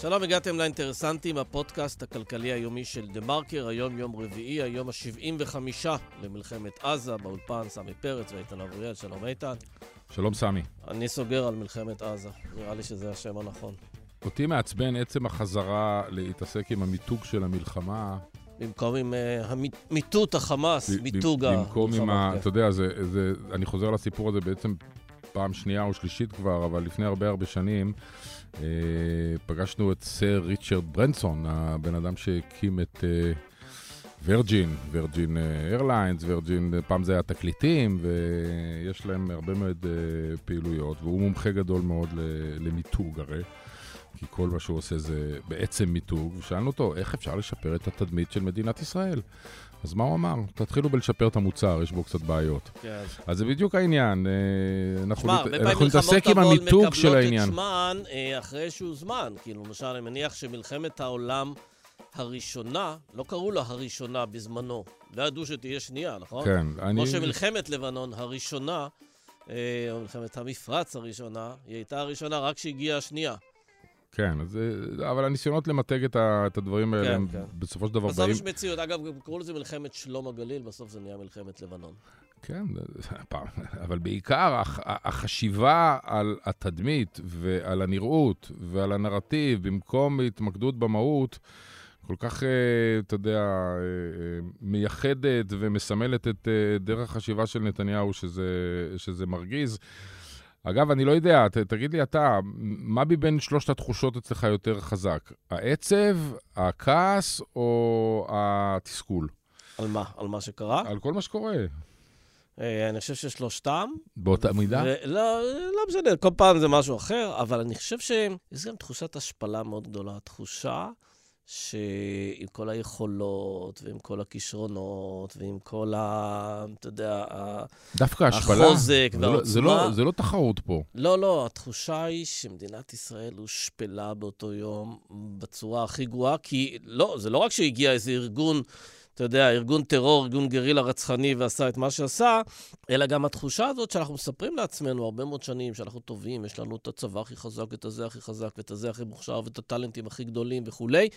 שלום, הגעתם לאינטרסנטים, הפודקאסט הכלכלי היומי של דה מרקר, היום יום רביעי, היום ה-75 למלחמת עזה, באולפן סמי פרץ ואיתן אבריאל, שלום איתן. שלום סמי. אני סוגר על מלחמת עזה, נראה לי שזה השם הנכון. אותי מעצבן עצם החזרה להתעסק עם המיתוג של המלחמה. במקום עם uh, מיטוט החמאס, מיתוג המלחמה. במקום עם ה... כן. אתה יודע, זה, זה, אני חוזר לסיפור הזה בעצם פעם שנייה או שלישית כבר, אבל לפני הרבה הרבה שנים. אה, פגשנו את סר ריצ'רד ברנסון, הבן אדם שהקים את ורג'ין, ורג'ין איירליינס, ורג'ין, פעם זה היה תקליטים, ויש להם הרבה מאוד אה, פעילויות, והוא מומחה גדול מאוד למיתוג הרי. כי כל מה שהוא עושה זה בעצם מיתוג, ושאלנו אותו, איך אפשר לשפר את התדמית של מדינת ישראל? אז מה הוא אמר? תתחילו בלשפר את המוצר, יש בו קצת בעיות. כן. אז זה בדיוק העניין. אה, אנחנו, שמה, נת... אנחנו נתעסק עם המיתוג של העניין. מקבלות את שמן אה, אחרי איזשהו זמן. כאילו, למשל, אני מניח שמלחמת העולם הראשונה, לא קראו לה הראשונה בזמנו. לא ידעו שתהיה שנייה, נכון? כן, אני... כמו שמלחמת לבנון הראשונה, אה, או מלחמת המפרץ הראשונה, היא הייתה הראשונה רק כשהגיעה השנייה. כן, אז, אבל הניסיונות למתג את, ה, את הדברים האלה, כן, כן. בסופו של דבר בסוף באים... בסוף יש מציאות. אגב, קראו לזה מלחמת שלום הגליל, בסוף זה נהיה מלחמת לבנון. כן, אבל בעיקר החשיבה על התדמית ועל הנראות ועל הנרטיב, במקום התמקדות במהות, כל כך, אה, אתה יודע, אה, אה, מייחדת ומסמלת את דרך החשיבה של נתניהו, שזה, שזה מרגיז. אגב, אני לא יודע, ת, תגיד לי אתה, מה מבין שלושת התחושות אצלך יותר חזק? העצב, הכעס או התסכול? על מה? על מה שקרה? על כל מה שקורה. אה, אני חושב ששלושתם. באותה מידה? לא, לא משנה, כל פעם זה משהו אחר, אבל אני חושב שיש גם תחושת השפלה מאוד גדולה. תחושה שעם כל היכולות, ועם כל הכישרונות, ועם כל ה... אתה יודע, דווקא השפלה, החוזק זה והעוצמה... זה לא, זה לא תחרות פה. לא, לא, התחושה היא שמדינת ישראל הושפלה באותו יום בצורה הכי גרועה, כי לא, זה לא רק שהגיע איזה ארגון... אתה יודע, ארגון טרור, ארגון גרילה רצחני ועשה את מה שעשה, אלא גם התחושה הזאת שאנחנו מספרים לעצמנו הרבה מאוד שנים שאנחנו טובים, יש לנו את הצבא הכי חזק, את הזה הכי חזק, ואת הזה הכי מוכשר, ואת הטאלנטים הכי גדולים וכולי,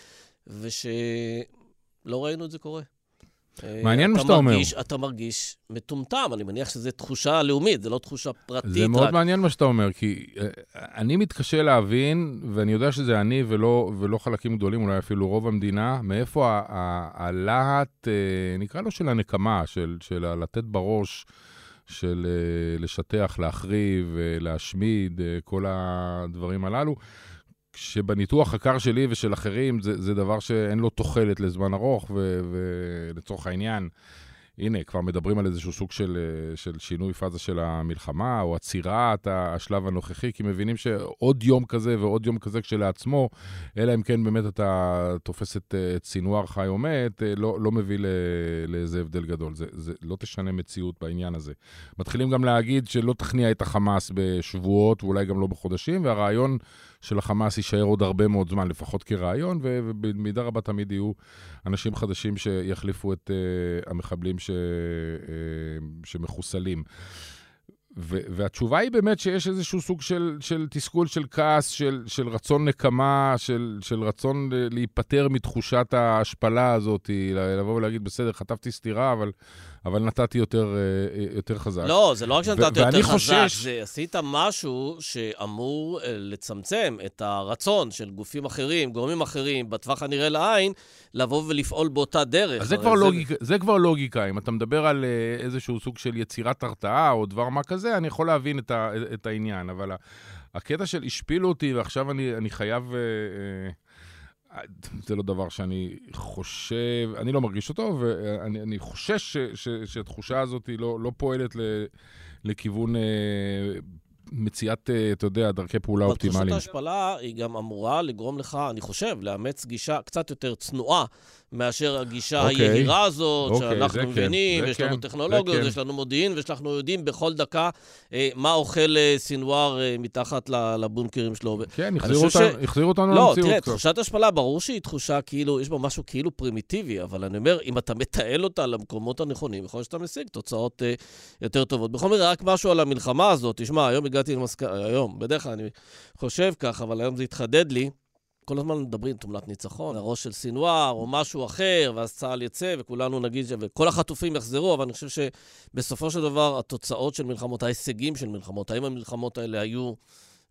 ושלא ראינו את זה קורה. מעניין מה שאתה אומר. אתה מרגיש מטומטם, אני מניח שזו תחושה לאומית, זו לא תחושה פרטית. זה מאוד רק... מעניין מה שאתה אומר, כי uh, אני מתקשה להבין, ואני יודע שזה אני ולא, ולא חלקים גדולים, אולי אפילו רוב המדינה, מאיפה הלהט, uh, נקרא לו של הנקמה, של, של לתת בראש, של לשטח, להחריב, להשמיד, כל הדברים הללו. שבניתוח הקר שלי ושל אחרים זה, זה דבר שאין לו תוחלת לזמן ארוך, ולצורך העניין, הנה, כבר מדברים על איזשהו סוג של, של שינוי פאזה של המלחמה, או עצירת השלב הנוכחי, כי מבינים שעוד יום כזה ועוד יום כזה כשלעצמו, אלא אם כן באמת אתה תופס את, סינואר חי או מת, לא, לא מביא לאיזה הבדל גדול. זה, זה לא תשנה מציאות בעניין הזה. מתחילים גם להגיד שלא תכניע את החמאס בשבועות, ואולי גם לא בחודשים, והרעיון... של החמאס יישאר עוד הרבה מאוד זמן, לפחות כרעיון, ובמידה רבה תמיד יהיו אנשים חדשים שיחליפו את uh, המחבלים ש, uh, שמחוסלים. ו- והתשובה היא באמת שיש איזשהו סוג של, של תסכול, של כעס, של, של רצון נקמה, של, של רצון להיפטר מתחושת ההשפלה הזאת, לבוא ולהגיד, בסדר, חטפתי סטירה, אבל אבל נתתי יותר, אה, יותר חזק. לא, זה לא רק שנתתי יותר חזק, חושש... זה עשית משהו שאמור אה, לצמצם את הרצון של גופים אחרים, גורמים אחרים, בטווח הנראה לעין, לבוא ולפעול באותה דרך. אז זה כבר, זה... לוגיקה, זה כבר לוגיקה. אם אתה מדבר על אה, איזשהו סוג של יצירת הרתעה או דבר מה כזה, אני יכול להבין את, ה, את העניין, אבל הקטע של השפילו אותי, ועכשיו אני, אני חייב... אה, זה לא דבר שאני חושב, אני לא מרגיש אותו, ואני חושש ש, ש, שהתחושה הזאת לא, לא פועלת ל, לכיוון אה, מציאת, אה, אתה יודע, דרכי פעולה אופטימליים. תחושת ההשפלה היא גם אמורה לגרום לך, אני חושב, לאמץ גישה קצת יותר צנועה מאשר הגישה okay. אוקיי. היהירה הזאת, okay, אוקיי, שאנחנו מבינים, יש כן, לנו טכנולוגיות, כן. יש לנו מודיעין, ושאנחנו יודעים בכל דקה אה, מה אוכל אה, סינואר אה, מתחת לבונקרים שלו. כן, החזירו אותנו, ש... החזיר אותנו לא, למציאות. לא, תראה, תחושת השפלה, ברור שהיא תחושה כאילו, יש בה משהו כאילו פרימיטיבי, אבל אני אומר, אם אתה מתעל אותה למקומות הנכונים, יכול להיות שאתה משיג תוצאות אה, יותר טובות. בכל מקרה, רק משהו על המלחמה הזאת. תשמע, היום הגעתי למסקנה, היום, בדרך כלל אני חושב כך, אבל היום זה התחדד לי. כל הזמן מדברים תמונת ניצחון, הראש של סינואר או משהו אחר, ואז צה"ל יצא וכולנו נגיד, וכל החטופים יחזרו, אבל אני חושב שבסופו של דבר התוצאות של מלחמות, ההישגים של מלחמות, האם המלחמות האלה היו...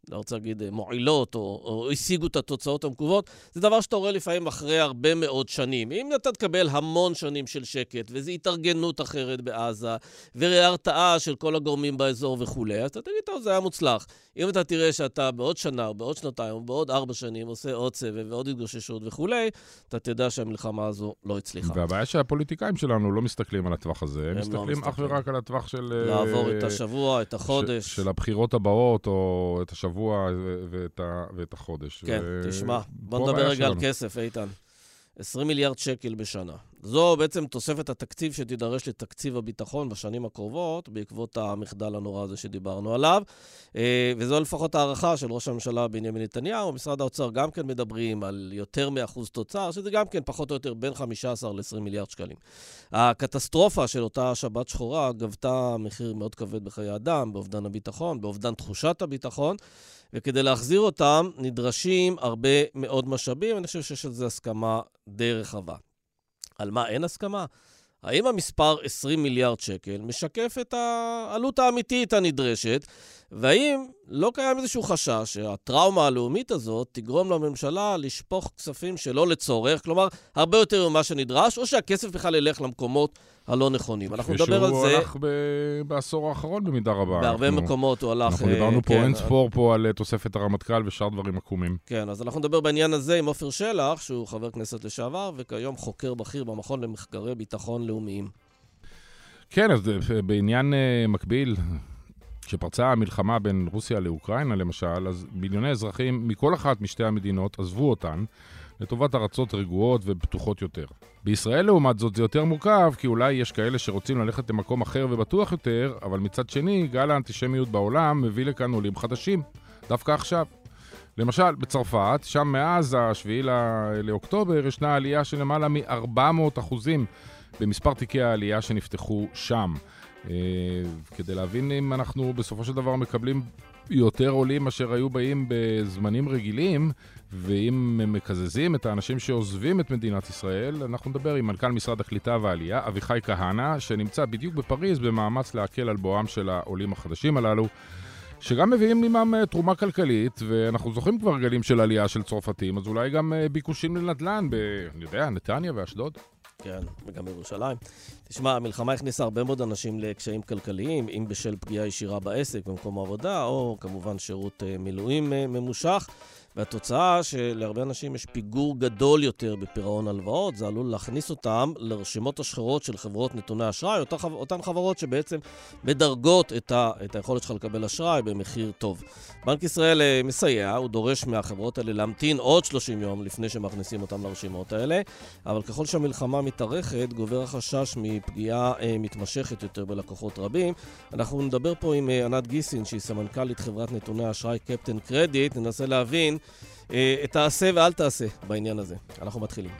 לא רוצה להגיד אה, מועילות, או, או השיגו את התוצאות המקוות, זה דבר שאתה רואה לפעמים אחרי הרבה מאוד שנים. אם אתה תקבל המון שנים של שקט, וזו התארגנות אחרת בעזה, והרתעה של כל הגורמים באזור וכולי, אז אתה תגיד, טוב, זה היה מוצלח. אם אתה תראה שאתה בעוד שנה, או בעוד שנתיים, או בעוד ארבע שנים עושה עוד סבב ועוד התגוששות וכולי, אתה תדע שהמלחמה הזו לא הצליחה. והבעיה שהפוליטיקאים שלנו לא מסתכלים על הטווח הזה, הם, הם לא מסתכלים אך ורק על הטווח של... לעבור uh, את השבוע, את החודש. ש, של הבחירות הבאות, או את השבוע ואת, ה, ואת החודש. כן, ו... תשמע, בוא נדבר רגע על כסף, איתן. 20 מיליארד שקל בשנה. זו בעצם תוספת התקציב שתידרש לתקציב הביטחון בשנים הקרובות, בעקבות המחדל הנורא הזה שדיברנו עליו. אה, וזו לפחות הערכה של ראש הממשלה בנימין נתניהו. משרד האוצר גם כן מדברים על יותר מאחוז תוצר, שזה גם כן פחות או יותר בין 15 ל-20 מיליארד שקלים. הקטסטרופה של אותה שבת שחורה גבתה מחיר מאוד כבד בחיי אדם, באובדן הביטחון, באובדן תחושת הביטחון. וכדי להחזיר אותם נדרשים הרבה מאוד משאבים, אני חושב שיש על זה הסכמה די רחבה. על מה אין הסכמה? האם המספר 20 מיליארד שקל משקף את העלות האמיתית הנדרשת, והאם לא קיים איזשהו חשש שהטראומה הלאומית הזאת תגרום לממשלה לשפוך כספים שלא לצורך, כלומר, הרבה יותר ממה שנדרש, או שהכסף בכלל ילך למקומות הלא נכונים. אנחנו נדבר על זה... ושהוא הלך ב... בעשור האחרון במידה רבה. בהרבה אנחנו... מקומות הוא הלך... אנחנו דיברנו אה, פה כן, אין ספור פה על אה, תוספת הרמטכ"ל ושאר דברים עקומים. כן, אז אנחנו נדבר בעניין הזה עם עופר שלח, שהוא חבר כנסת לשעבר, וכיום חוקר בכיר במכון למחקרי ביטחון לאומיים. כן, אז אה, בעניין מקביל, כשפרצה המלחמה בין רוסיה לאוקראינה, למשל, אז מיליוני אזרחים מכל אחת משתי המדינות עזבו אותן לטובת ארצות רגועות ובטוחות יותר. בישראל, לעומת זאת, זה יותר מורכב, כי אולי יש כאלה שרוצים ללכת למקום אחר ובטוח יותר, אבל מצד שני, גל האנטישמיות בעולם מביא לכאן עולים חדשים, דווקא עכשיו. למשל, בצרפת, שם מאז ה-7 לאוקטובר ישנה עלייה של למעלה מ-400 אחוזים במספר תיקי העלייה שנפתחו שם. אה, כדי להבין אם אנחנו בסופו של דבר מקבלים יותר עולים מאשר היו באים בזמנים רגילים, ואם הם מקזזים את האנשים שעוזבים את מדינת ישראל, אנחנו נדבר עם מנכ"ל משרד הקליטה והעלייה, אביחי כהנא, שנמצא בדיוק בפריז במאמץ להקל על בואם של העולים החדשים הללו. שגם מביאים עימם אה, תרומה כלכלית, ואנחנו זוכרים כבר גלים של עלייה של צרפתים, אז אולי גם אה, ביקושים לנדל"ן ב... אני יודע, נתניה ואשדוד. כן, וגם בירושלים. תשמע, המלחמה הכניסה הרבה מאוד אנשים לקשיים כלכליים, אם בשל פגיעה ישירה בעסק, במקום העבודה, או כמובן שירות אה, מילואים ממושך. והתוצאה שלהרבה אנשים יש פיגור גדול יותר בפירעון הלוואות, זה עלול להכניס אותם לרשימות השחורות של חברות נתוני אשראי, אותן, אותן חברות שבעצם מדרגות את, ה, את היכולת שלך לקבל אשראי במחיר טוב. בנק ישראל אה, מסייע, הוא דורש מהחברות האלה להמתין עוד 30 יום לפני שמכניסים אותם לרשימות האלה, אבל ככל שהמלחמה מתארכת, גובר החשש מפגיעה אה, מתמשכת יותר בלקוחות רבים. אנחנו נדבר פה עם אה, ענת גיסין, שהיא סמנכ"לית חברת נתוני אשראי קפטן קרדיט, ננסה להבין אה, תעשה ואל תעשה בעניין הזה. אנחנו מתחילים.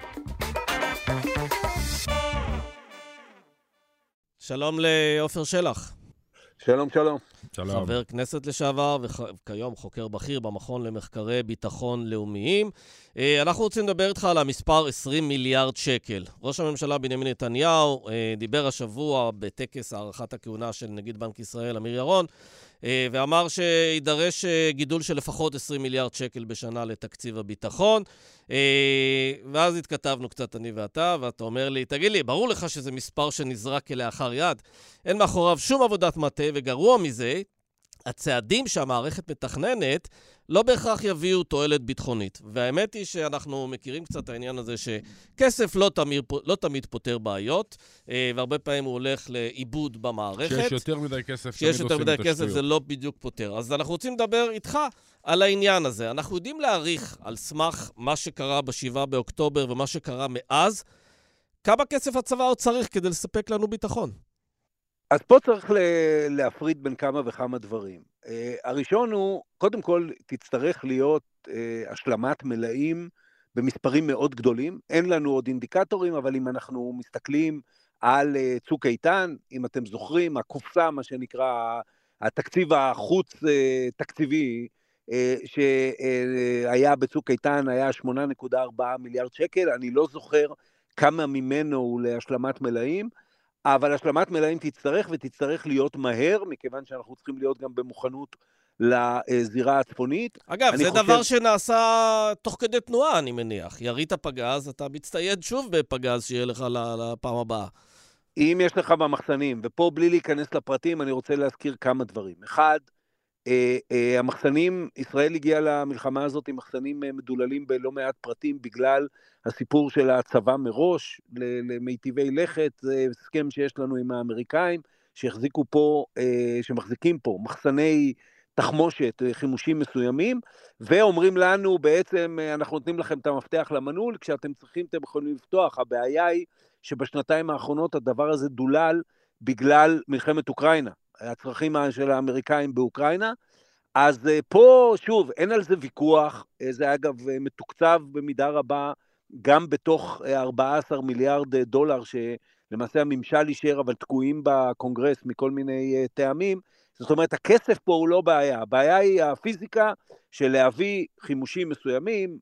שלום לעופר שלח. שלום, שלום. שלום. חבר כנסת לשעבר וכיום חוקר בכיר במכון למחקרי ביטחון לאומיים. אה, אנחנו רוצים לדבר איתך על המספר 20 מיליארד שקל. ראש הממשלה בנימין נתניהו אה, דיבר השבוע בטקס הארכת הכהונה של נגיד בנק ישראל אמיר ירון ואמר שיידרש אה, גידול של לפחות 20 מיליארד שקל בשנה לתקציב הביטחון. אה, ואז התכתבנו קצת אני ואתה, ואתה אומר לי, תגיד לי, ברור לך שזה מספר שנזרק כלאחר יד? אין מאחוריו שום עבודת מטה, וגרוע מזה, הצעדים שהמערכת מתכננת לא בהכרח יביאו תועלת ביטחונית. והאמת היא שאנחנו מכירים קצת את העניין הזה שכסף לא תמיד, לא תמיד פותר בעיות, אה, והרבה פעמים הוא הולך לאיבוד במערכת. כשיש יותר מדי כסף, כשיש יותר מדי כסף זה לא בדיוק פותר. אז אנחנו רוצים לדבר איתך על העניין הזה. אנחנו יודעים להעריך על סמך מה שקרה ב-7 באוקטובר ומה שקרה מאז, כמה כסף הצבא עוד צריך כדי לספק לנו ביטחון. אז פה צריך להפריד בין כמה וכמה דברים. Uh, הראשון הוא, קודם כל, תצטרך להיות uh, השלמת מלאים במספרים מאוד גדולים. אין לנו עוד אינדיקטורים, אבל אם אנחנו מסתכלים על uh, צוק איתן, אם אתם זוכרים, הקופסה, מה שנקרא, התקציב החוץ-תקציבי, שהיה בצוק איתן, היה 8.4 מיליארד שקל, אני לא זוכר כמה ממנו הוא להשלמת מלאים, אבל השלמת מלאים תצטרך ותצטרך להיות מהר, מכיוון שאנחנו צריכים להיות גם במוכנות לזירה הצפונית. אגב, זה חושב... דבר שנעשה תוך כדי תנועה, אני מניח. ירית פגז, אתה מצטייד שוב בפגז שיהיה לך לפעם הבאה. אם יש לך במחסנים, ופה בלי להיכנס לפרטים, אני רוצה להזכיר כמה דברים. אחד, המחסנים, ישראל הגיעה למלחמה הזאת עם מחסנים אה, מדוללים בלא מעט פרטים בגלל הסיפור של הצבא מראש למיטיבי לכת, זה הסכם שיש לנו עם האמריקאים, שהחזיקו פה, שמחזיקים פה מחסני תחמושת, חימושים מסוימים, ואומרים לנו בעצם, אנחנו נותנים לכם את המפתח למנעול, כשאתם צריכים אתם יכולים לפתוח. הבעיה היא שבשנתיים האחרונות הדבר הזה דולל בגלל מלחמת אוקראינה. הצרכים של האמריקאים באוקראינה. אז אה, פה, שוב, אין על זה ויכוח, אה, זה אגב אה, מתוקצב במידה רבה גם בתוך 14 מיליארד דולר שלמעשה הממשל אישר, אבל תקועים בקונגרס מכל מיני טעמים. זאת אומרת, הכסף פה הוא לא בעיה, הבעיה היא הפיזיקה של להביא חימושים מסוימים,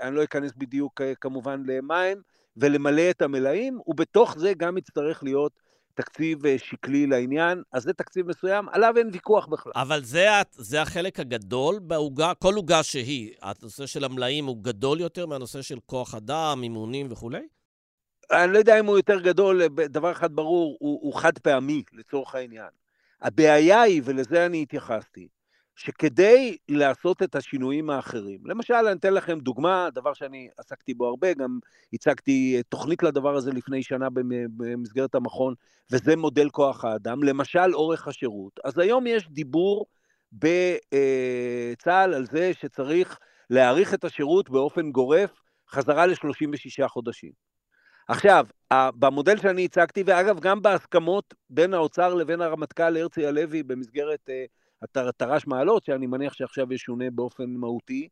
אני לא אכנס בדיוק כמובן למה הם, ולמלא את המלאים, ובתוך זה גם יצטרך להיות תקציב אה, שקלי לעניין, אז זה תקציב מסוים, עליו אין ויכוח בכלל. אבל זה, זה החלק הגדול בעוגה, כל עוגה שהיא. הנושא של המלאים הוא גדול יותר מהנושא של כוח אדם, אימונים וכולי? אני לא יודע אם הוא יותר גדול, דבר אחד ברור, הוא, הוא חד פעמי לצורך העניין. הבעיה היא, ולזה אני התייחסתי, שכדי לעשות את השינויים האחרים, למשל, אני אתן לכם דוגמה, דבר שאני עסקתי בו הרבה, גם הצגתי תוכנית לדבר הזה לפני שנה במסגרת המכון, וזה מודל כוח האדם, למשל אורך השירות. אז היום יש דיבור בצה"ל על זה שצריך להאריך את השירות באופן גורף חזרה ל-36 חודשים. עכשיו, במודל שאני הצגתי, ואגב, גם בהסכמות בין האוצר לבין הרמטכ"ל הרצי הלוי במסגרת תר"ש מעלות, שאני מניח שעכשיו ישונה באופן מהותי.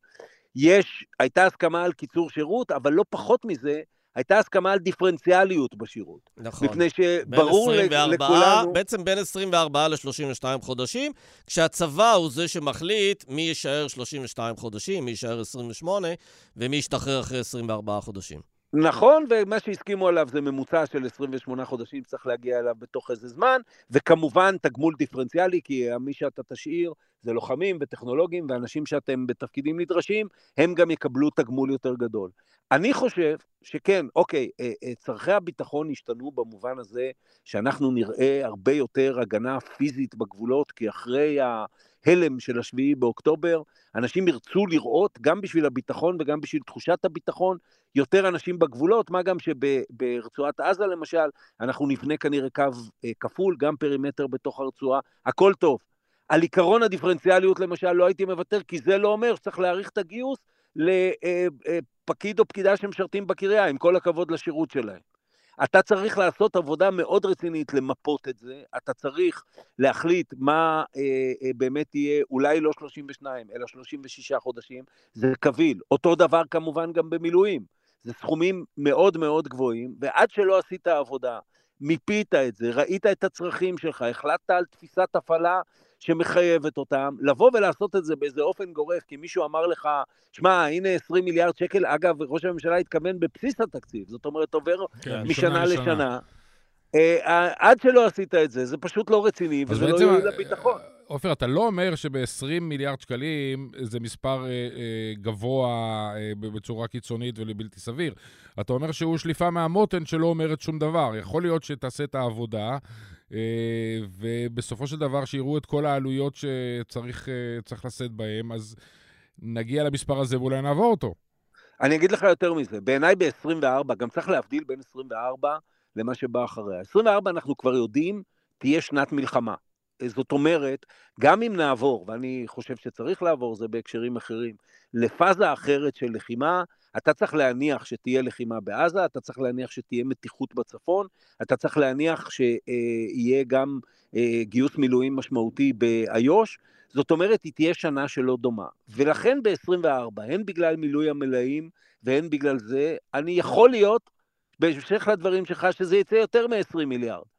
יש, הייתה הסכמה על קיצור שירות, אבל לא פחות מזה, הייתה הסכמה על דיפרנציאליות בשירות. נכון. מפני שברור 24, לכולנו... בעצם בין 24 ל-32 חודשים, כשהצבא הוא זה שמחליט מי יישאר 32 חודשים, מי יישאר 28, ומי ישתחרר אחרי 24 חודשים. נכון, ומה שהסכימו עליו זה ממוצע של 28 חודשים, צריך להגיע אליו בתוך איזה זמן, וכמובן תגמול דיפרנציאלי, כי מי שאתה תשאיר זה לוחמים וטכנולוגים ואנשים שאתם בתפקידים נדרשים, הם גם יקבלו תגמול יותר גדול. אני חושב שכן, אוקיי, אה, אה, צורכי הביטחון השתנו במובן הזה שאנחנו נראה הרבה יותר הגנה פיזית בגבולות, כי אחרי ההלם של השביעי באוקטובר, אנשים ירצו לראות, גם בשביל הביטחון וגם בשביל תחושת הביטחון, יותר אנשים בגבולות, מה גם שברצועת עזה למשל, אנחנו נבנה כנראה קו אה, כפול, גם פרימטר בתוך הרצועה, הכל טוב. על עיקרון הדיפרנציאליות למשל לא הייתי מוותר, כי זה לא אומר שצריך להאריך את הגיוס לפקיד או פקידה שמשרתים בקריה, עם כל הכבוד לשירות שלהם. אתה צריך לעשות עבודה מאוד רצינית למפות את זה, אתה צריך להחליט מה אה, אה, באמת יהיה, אולי לא 32, אלא 36 חודשים, זה קביל. אותו דבר כמובן גם במילואים. זה סכומים מאוד מאוד גבוהים, ועד שלא עשית עבודה, מיפית את זה, ראית את הצרכים שלך, החלטת על תפיסת הפעלה שמחייבת אותם, לבוא ולעשות את זה באיזה אופן גורף, כי מישהו אמר לך, שמע, הנה 20 מיליארד שקל, אגב, ראש הממשלה התכוון בבסיס התקציב, זאת אומרת, עובר כן, משנה לשנה. לשנה. אה, עד שלא עשית את זה, זה פשוט לא רציני, וזה לא יועיל לביטחון. עופר, אתה לא אומר שב-20 מיליארד שקלים זה מספר אה, אה, גבוה אה, בצורה קיצונית ולבלתי סביר. אתה אומר שהוא שליפה מהמותן שלא אומרת שום דבר. יכול להיות שתעשה את העבודה, אה, ובסופו של דבר שיראו את כל העלויות שצריך אה, לשאת בהן, אז נגיע למספר הזה ואולי נעבור אותו. אני אגיד לך יותר מזה, בעיניי ב-24, גם צריך להבדיל בין 24 למה שבא אחריה. 24 אנחנו כבר יודעים, תהיה שנת מלחמה. זאת אומרת, גם אם נעבור, ואני חושב שצריך לעבור, זה בהקשרים אחרים, לפאזה אחרת של לחימה, אתה צריך להניח שתהיה לחימה בעזה, אתה צריך להניח שתהיה מתיחות בצפון, אתה צריך להניח שיהיה גם אה, גיוס מילואים משמעותי באיו"ש, זאת אומרת, היא תהיה שנה שלא דומה. ולכן ב-24, הן בגלל מילוי המלאים והן בגלל זה, אני יכול להיות, בהמשך לדברים שלך, שזה יצא יותר מ-20 מיליארד.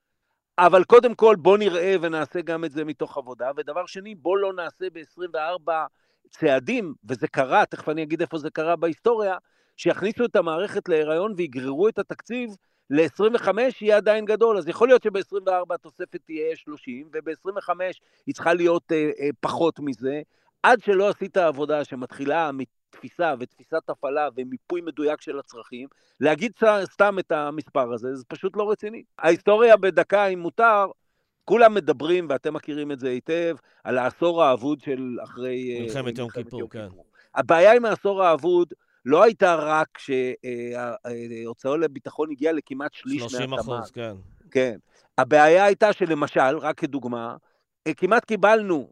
אבל קודם כל בוא נראה ונעשה גם את זה מתוך עבודה, ודבר שני, בוא לא נעשה ב-24 צעדים, וזה קרה, תכף אני אגיד איפה זה קרה בהיסטוריה, שיכניסו את המערכת להיריון ויגררו את התקציב ל-25 יהיה עדיין גדול, אז יכול להיות שב-24 התוספת תהיה 30, וב-25 היא צריכה להיות אה, אה, פחות מזה, עד שלא עשית עבודה שמתחילה מתפיסה ותפיסת הפעלה ומיפוי מדויק של הצרכים, להגיד סתם את המספר הזה, זה פשוט לא רציני. ההיסטוריה בדקה, אם מותר, כולם מדברים, ואתם מכירים את זה היטב, על העשור האבוד של אחרי... אה, מלחמת יום כיפור, כן. הבעיה עם העשור האבוד לא הייתה רק שההוצאה לביטחון הגיעה לכמעט שליש מהתמ"ג. 30 אחוז, כן. כן. הבעיה הייתה שלמשל, רק כדוגמה, אה, כמעט קיבלנו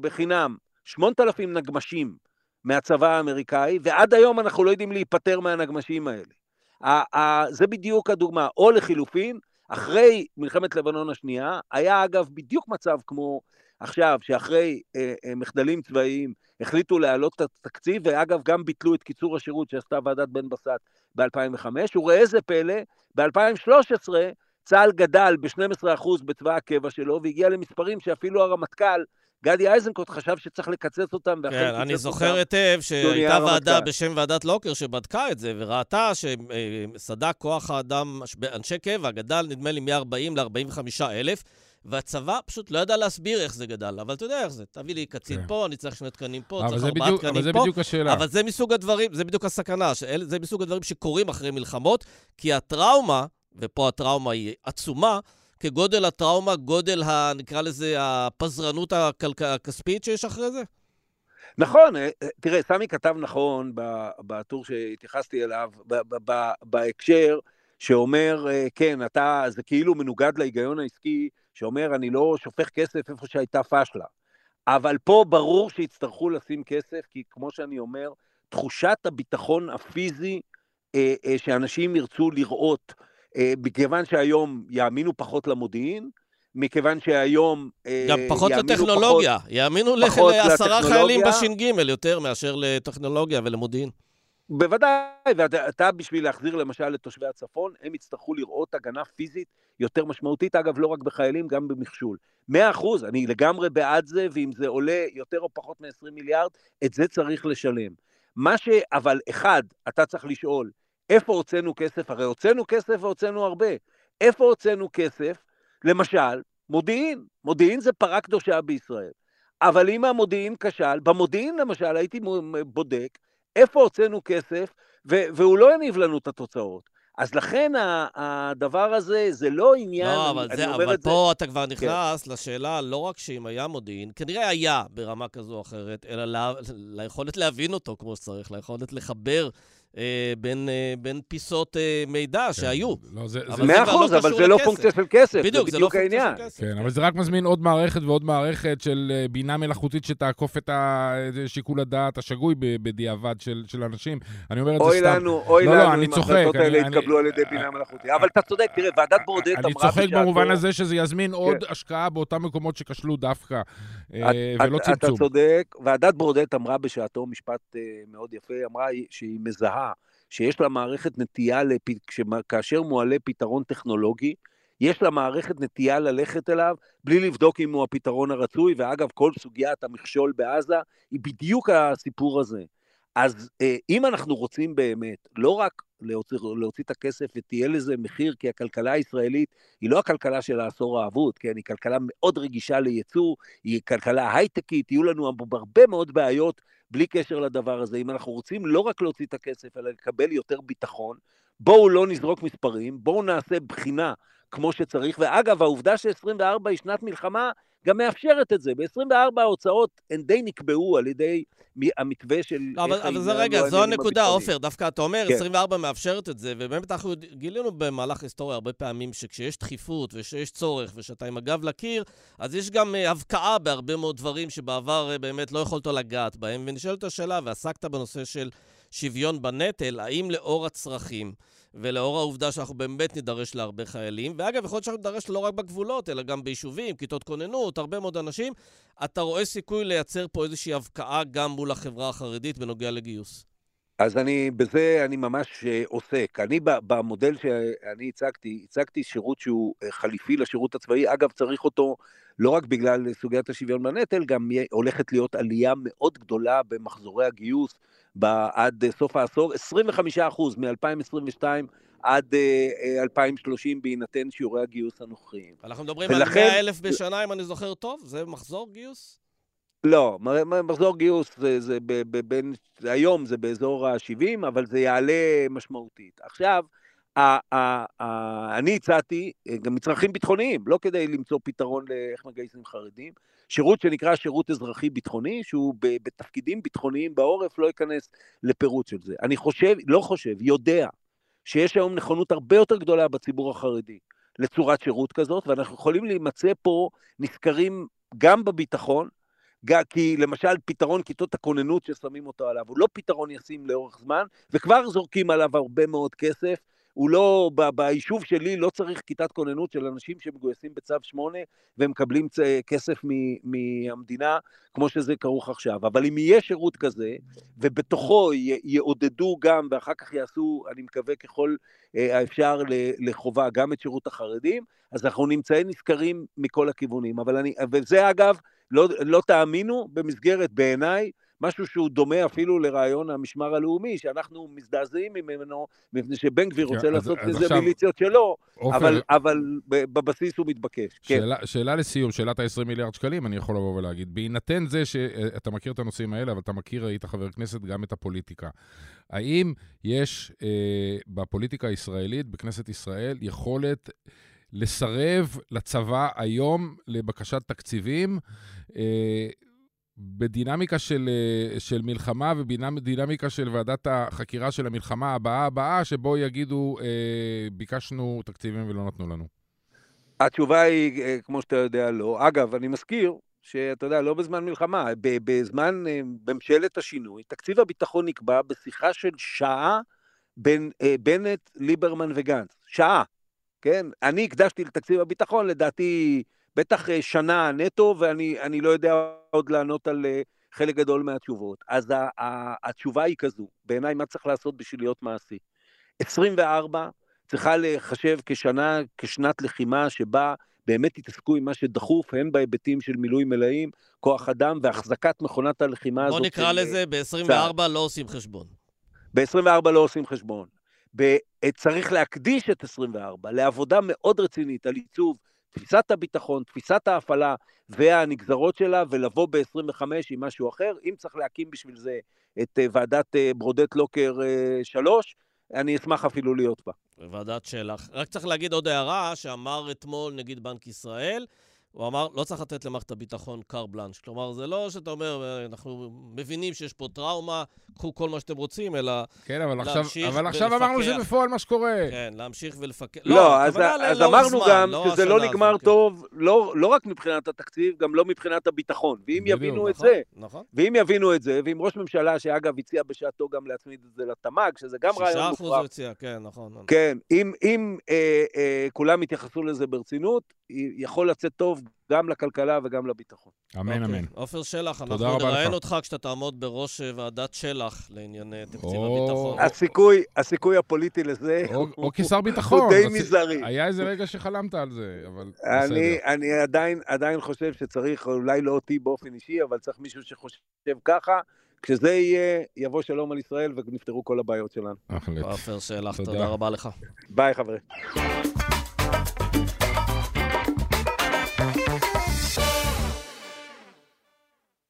בחינם 8,000 נגמשים מהצבא האמריקאי, ועד היום אנחנו לא יודעים להיפטר מהנגמשים האלה. זה בדיוק הדוגמה. או לחילופין, אחרי מלחמת לבנון השנייה, היה אגב בדיוק מצב כמו עכשיו, שאחרי אה, אה, מחדלים צבאיים החליטו להעלות את התקציב, ואגב, גם ביטלו את קיצור השירות שעשתה ועדת בן בסט ב-2005, וראה איזה פלא, ב-2013 צה"ל גדל ב-12% בצבא הקבע שלו, והגיע למספרים שאפילו הרמטכ"ל, גדי איזנקוט חשב שצריך לקצץ אותם, כן, אני זוכר היטב שהייתה ועדה בשם ועדת לוקר שבדקה את זה, וראתה שסד"כ כוח האדם, אנשי קבע, גדל נדמה לי מ-40 ל-45 אלף, והצבא פשוט לא ידע להסביר איך זה גדל, אבל אתה יודע איך זה, תביא לי קצין כן. פה, אני צריך שני תקנים פה, צריך ארבעה תקנים פה. אבל זה בדיוק השאלה. אבל זה מסוג הדברים, זה בדיוק הסכנה, שאל, זה מסוג הדברים שקורים אחרי מלחמות, כי הטראומה, ופה הטראומה היא עצומה, כגודל הטראומה, גודל, ה, נקרא לזה, הפזרנות הכלכ... הכספית שיש אחרי זה? נכון, אה, אה, תראה, סמי כתב נכון בטור שהתייחסתי אליו, בהקשר שאומר, אה, כן, אתה, זה כאילו מנוגד להיגיון העסקי, שאומר, אני לא שופך כסף איפה שהייתה פשלה. אבל פה ברור שיצטרכו לשים כסף, כי כמו שאני אומר, תחושת הביטחון הפיזי אה, אה, שאנשים ירצו לראות, מכיוון שהיום יאמינו פחות למודיעין, מכיוון שהיום אה, גם פחות לטכנולוגיה, פחות, יאמינו לעשרה חיילים בש"ג יותר מאשר לטכנולוגיה ולמודיעין. בוודאי, ואתה בשביל להחזיר למשל לתושבי הצפון, הם יצטרכו לראות הגנה פיזית יותר משמעותית, אגב, לא רק בחיילים, גם במכשול. מאה אחוז, אני לגמרי בעד זה, ואם זה עולה יותר או פחות מ-20 מיליארד, את זה צריך לשלם. מה ש... אבל אחד, אתה צריך לשאול, איפה הוצאנו כסף? הרי הוצאנו כסף והוצאנו הרבה. איפה הוצאנו כסף? למשל, מודיעין. מודיעין זה פרה קדושה בישראל. אבל אם המודיעין כשל, במודיעין למשל הייתי בודק, איפה הוצאנו כסף, והוא לא יניב לנו את התוצאות. אז לכן הדבר הזה, זה לא עניין... לא, אבל, זה, אבל פה זה... אתה כבר. נכנס כן. לשאלה, לא רק שאם היה מודיעין, כנראה היה ברמה כזו או אחרת, אלא לה, ליכולת להבין אותו כמו שצריך, ליכולת לחבר בין, אה, בין פיסות אה, מידע כן. שהיו. לא, זה, זה מאה לא אחוז, לא אבל זה לא פונקציה של כסף, בדיוק, זה בדיוק לא העניין. כן, אבל זה רק מזמין עוד מערכת ועוד מערכת של אה, בינה מלאכותית שתעקוף את שיקול הדעת השגוי בדיעבד של, של אנשים. אני אומר את זה סתם. אוי לנו, אוי לא, לנו אם ההחלטות האלה יתקבלו על ידי בינה מלאכותית. אבל אתה צודק, תראה, ועדת ברודט אמרה. אני צוחק במובן הזה שזה יזמין עוד כן. השקעה באותם מקומות שכשלו דווקא, אה, ולא צמצום. אתה צודק, ועדת ברודט אמרה בשעתו משפט אה, מאוד יפה, אמרה שהיא מזהה שיש לה מערכת נטייה, לפ... כאשר מועלה פתרון טכנולוגי, יש לה מערכת נטייה ללכת אליו בלי לבדוק אם הוא הפתרון הרצוי, ואגב, כל סוגיית המכשול בעזה היא בדיוק הסיפור הזה. אז אה, אם אנחנו רוצים באמת לא רק להוציא, להוציא את הכסף ותהיה לזה מחיר, כי הכלכלה הישראלית היא לא הכלכלה של העשור האבוד, כן? היא כלכלה מאוד רגישה לייצוא, היא כלכלה הייטקית, יהיו לנו הרבה מאוד בעיות בלי קשר לדבר הזה. אם אנחנו רוצים לא רק להוציא את הכסף, אלא לקבל יותר ביטחון, בואו לא נזרוק מספרים, בואו נעשה בחינה כמו שצריך. ואגב, העובדה ש-24 היא שנת מלחמה, גם מאפשרת את זה. ב-24 ההוצאות הן די נקבעו על ידי המתווה של... לא, אבל, אבל זה רגע, זו הנקודה, עופר, דווקא אתה אומר, כן. 24 מאפשרת את זה, ובאמת אנחנו גילינו במהלך היסטוריה הרבה פעמים שכשיש דחיפות ושיש צורך ושאתה עם הגב לקיר, אז יש גם uh, הבקעה בהרבה מאוד דברים שבעבר uh, באמת לא יכולת לגעת בהם. ונשאלת השאלה, ועסקת בנושא של שוויון בנטל, האם לאור הצרכים... ולאור העובדה שאנחנו באמת נידרש להרבה חיילים, ואגב, יכול להיות שאנחנו נידרש לא רק בגבולות, אלא גם ביישובים, כיתות כוננות, הרבה מאוד אנשים, אתה רואה סיכוי לייצר פה איזושהי הבקעה גם מול החברה החרדית בנוגע לגיוס. אז אני, בזה אני ממש אה, עוסק. אני במודל שאני הצגתי, הצגתי שירות שהוא אה, חליפי לשירות הצבאי. אגב, צריך אותו לא רק בגלל סוגיית השוויון בנטל, גם הולכת להיות עלייה מאוד גדולה במחזורי הגיוס עד סוף העשור, 25% מ-2022 עד 2030 אה, בהינתן שיעורי הגיוס הנוכחיים. אנחנו מדברים ולכן... על 100 אלף בשנה, אם אני זוכר טוב? זה מחזור גיוס? לא, מחזור גיוס זה, זה ב, ב, בין, היום זה באזור ה-70, אבל זה יעלה משמעותית. עכשיו, ה, ה, ה, אני הצעתי אה, גם מצרכים ביטחוניים, לא כדי למצוא פתרון לאיך מגייסים חרדים, שירות שנקרא שירות אזרחי ביטחוני, שהוא בתפקידים ביטחוניים בעורף, לא ייכנס לפירוט של זה. אני חושב, לא חושב, יודע, שיש היום נכונות הרבה יותר גדולה בציבור החרדי לצורת שירות כזאת, ואנחנו יכולים להימצא פה נזכרים גם בביטחון, כי למשל פתרון כיתות הכוננות ששמים אותו עליו הוא לא פתרון ישים לאורך זמן, וכבר זורקים עליו הרבה מאוד כסף, הוא לא, ב, ביישוב שלי לא צריך כיתת כוננות של אנשים שמגויסים בצו 8 ומקבלים צ, כסף מ, מהמדינה, כמו שזה כרוך עכשיו. אבל אם יהיה שירות כזה, ובתוכו י, יעודדו גם, ואחר כך יעשו, אני מקווה ככל אה, האפשר לחובה, גם את שירות החרדים, אז אנחנו נמצאים נזכרים מכל הכיוונים. אבל אני, וזה אגב, לא, לא תאמינו, במסגרת, בעיניי, משהו שהוא דומה אפילו לרעיון המשמר הלאומי, שאנחנו מזדעזעים ממנו, מפני שבן גביר רוצה כן, לעשות איזה מיליציות שלו, אופר... אבל, אבל בבסיס הוא מתבקש. כן. שאלה, כן. שאלה לסיום, שאלת ה-20 מיליארד שקלים, אני יכול לבוא ולהגיד, בהינתן זה שאתה מכיר את הנושאים האלה, אבל אתה מכיר, היית חבר כנסת, גם את הפוליטיקה. האם יש אה, בפוליטיקה הישראלית, בכנסת ישראל, יכולת... לסרב לצבא היום לבקשת תקציבים אה, בדינמיקה של, אה, של מלחמה ובדינמיקה של ועדת החקירה של המלחמה הבאה הבאה, שבו יגידו, אה, ביקשנו תקציבים ולא נתנו לנו? התשובה היא, אה, כמו שאתה יודע, לא. אגב, אני מזכיר שאתה יודע, לא בזמן מלחמה, בזמן אה, ממשלת השינוי, תקציב הביטחון נקבע בשיחה של שעה בין בנט, ליברמן וגנץ. שעה. כן? אני הקדשתי לתקציב הביטחון, לדעתי, בטח אה, שנה נטו, ואני לא יודע עוד לענות על אה, חלק גדול מהתשובות. אז התשובה היא כזו, בעיניי מה צריך לעשות בשביל להיות מעשי? 24 צריכה לחשב כשנה, כשנת לחימה שבה באמת יתעסקו עם מה שדחוף, הן בהיבטים של מילוי מלאים, כוח אדם והחזקת מכונת הלחימה הזאת. בוא נקרא לזה, ב-24 לא עושים חשבון. ב-24 לא עושים חשבון. צריך להקדיש את 24 לעבודה מאוד רצינית על עיצוב תפיסת הביטחון, תפיסת ההפעלה והנגזרות שלה, ולבוא ב-25 עם משהו אחר. אם צריך להקים בשביל זה את אה, ועדת אה, ברודט לוקר 3, אה, אני אשמח אפילו להיות בה. ועדת שלח. רק צריך להגיד עוד הערה שאמר אתמול נגיד בנק ישראל, הוא אמר, לא צריך לתת למערכת הביטחון קר בלאנש. כלומר, זה לא שאתה אומר, אנחנו מבינים שיש פה טראומה, קחו כל מה שאתם רוצים, אלא כן, אבל עכשיו, אבל עכשיו אמרנו שזה בפועל מה שקורה. כן, להמשיך ולפקח. לא, לא אז, אז אמרנו זמן, גם לא שזה לא נגמר הזאת, כן. טוב, כן. לא, לא רק מבחינת התקציב, גם לא מבחינת הביטחון. ואם בדיוק, יבינו נכון, את זה, נכון. ואם יבינו את זה, ואם ראש ממשלה, שאגב הציע בשעתו גם להצמיד את זה לתמ"ג, שזה גם רעיון מופרח. 6% הוא הציע, כן, נכון. נכון. כן, אם, אם אה, אה, כולם יתייחסו לזה ברצינות, יכול לצאת טוב גם לכלכלה וגם לביטחון. אמן, אוקיי. אמן. עופר שלח, אנחנו נראיין אותך כשאתה תעמוד בראש אה, ועדת שלח לענייני תקציב הביטחון. הסיכוי, הסיכוי הפוליטי לזה או כשר ביטחון. הוא די מזערי. היה איזה רגע שחלמת על זה, אבל בסדר. אני עדיין, עדיין חושב שצריך, אולי לא אותי באופן אישי, אבל צריך מישהו שחושב ככה. כשזה יהיה, יבוא שלום על ישראל ונפתרו כל הבעיות שלנו. עופר שלח, תודה רבה לך. ביי, חברים.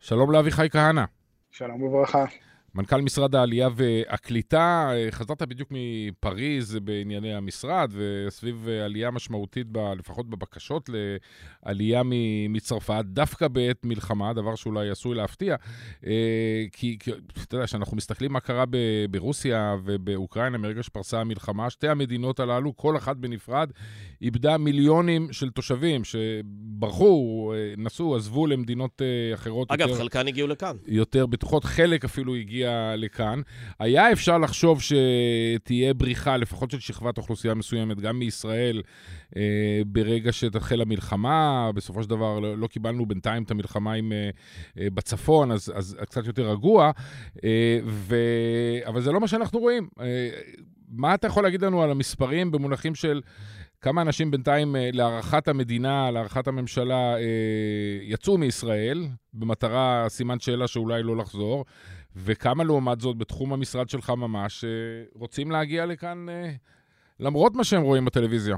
שלום לאביחי כהנא. שלום וברכה. מנכ"ל משרד העלייה והקליטה, חזרת בדיוק מפריז בענייני המשרד, וסביב עלייה משמעותית, ב, לפחות בבקשות לעלייה מצרפת, דווקא בעת מלחמה, דבר שאולי עשוי להפתיע. אה, כי, אתה יודע, כשאנחנו מסתכלים מה קרה ברוסיה ובאוקראינה מרגע שפרסה המלחמה, שתי המדינות הללו, כל אחת בנפרד, איבדה מיליונים של תושבים שברחו, נסעו, עזבו למדינות אה, אחרות. אגב, יותר, חלקן הגיעו לכאן. יותר בטוחות, חלק אפילו הגיע להגיע לכאן. היה אפשר לחשוב שתהיה בריחה, לפחות של שכבת אוכלוסייה מסוימת, גם מישראל, אה, ברגע שתתחיל המלחמה. בסופו של דבר לא, לא קיבלנו בינתיים את המלחמה עם, אה, אה, בצפון, אז, אז קצת יותר רגוע, אה, ו... אבל זה לא מה שאנחנו רואים. אה, מה אתה יכול להגיד לנו על המספרים במונחים של... כמה אנשים בינתיים, אה, להערכת המדינה, להערכת הממשלה, אה, יצאו מישראל, במטרה, סימן שאלה שאולי לא לחזור, וכמה לעומת זאת בתחום המשרד שלך ממש, אה, רוצים להגיע לכאן למרות מה שהם רואים בטלוויזיה?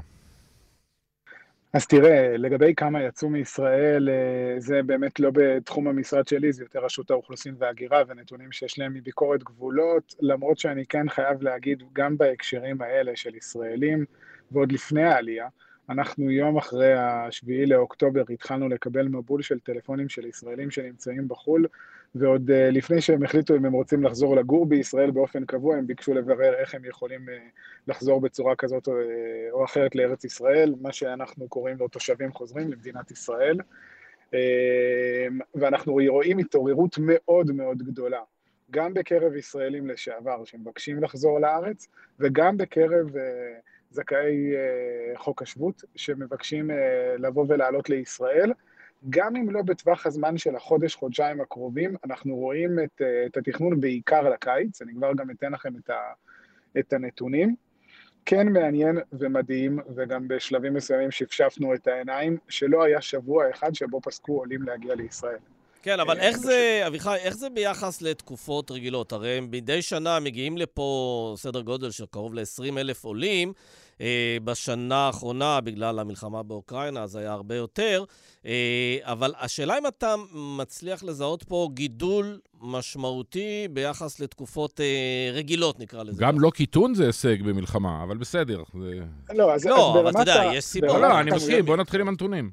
אז תראה, לגבי כמה יצאו מישראל, זה באמת לא בתחום המשרד שלי, זה יותר רשות האוכלוסין וההגירה ונתונים שיש להם מביקורת גבולות, למרות שאני כן חייב להגיד, גם בהקשרים האלה של ישראלים, ועוד לפני העלייה, אנחנו יום אחרי השביעי לאוקטובר התחלנו לקבל מבול של טלפונים של ישראלים שנמצאים בחו"ל, ועוד uh, לפני שהם החליטו אם הם רוצים לחזור לגור בישראל באופן קבוע, הם ביקשו לברר איך הם יכולים uh, לחזור בצורה כזאת או, uh, או אחרת לארץ ישראל, מה שאנחנו קוראים לו תושבים חוזרים למדינת ישראל. ואנחנו רואים התעוררות מאוד מאוד גדולה, גם בקרב ישראלים לשעבר שמבקשים לחזור לארץ, וגם בקרב... זכאי אה, חוק השבות שמבקשים אה, לבוא ולעלות לישראל. גם אם לא בטווח הזמן של החודש-חודשיים הקרובים, אנחנו רואים את, אה, את התכנון בעיקר לקיץ, אני כבר גם אתן לכם את, ה, את הנתונים. כן מעניין ומדהים, וגם בשלבים מסוימים שפשפנו את העיניים, שלא היה שבוע אחד שבו פסקו עולים להגיע לישראל. כן, אבל איך זה, אביחי, איך זה ביחס לתקופות רגילות? הרי מדי שנה מגיעים לפה סדר גודל של קרוב ל-20 אלף עולים, אה, בשנה האחרונה, בגלל המלחמה באוקראינה, אז היה הרבה יותר. אה, אבל השאלה אם אתה מצליח לזהות פה גידול משמעותי ביחס לתקופות אה, רגילות, נקרא לזה. גם לא קיטון זה הישג במלחמה, אבל בסדר. זה... לא, אז, לא, אז אבל אתה יודע, יש סיבות. לא, לא, אני מסכים, בוא נתחיל עם הנתונים.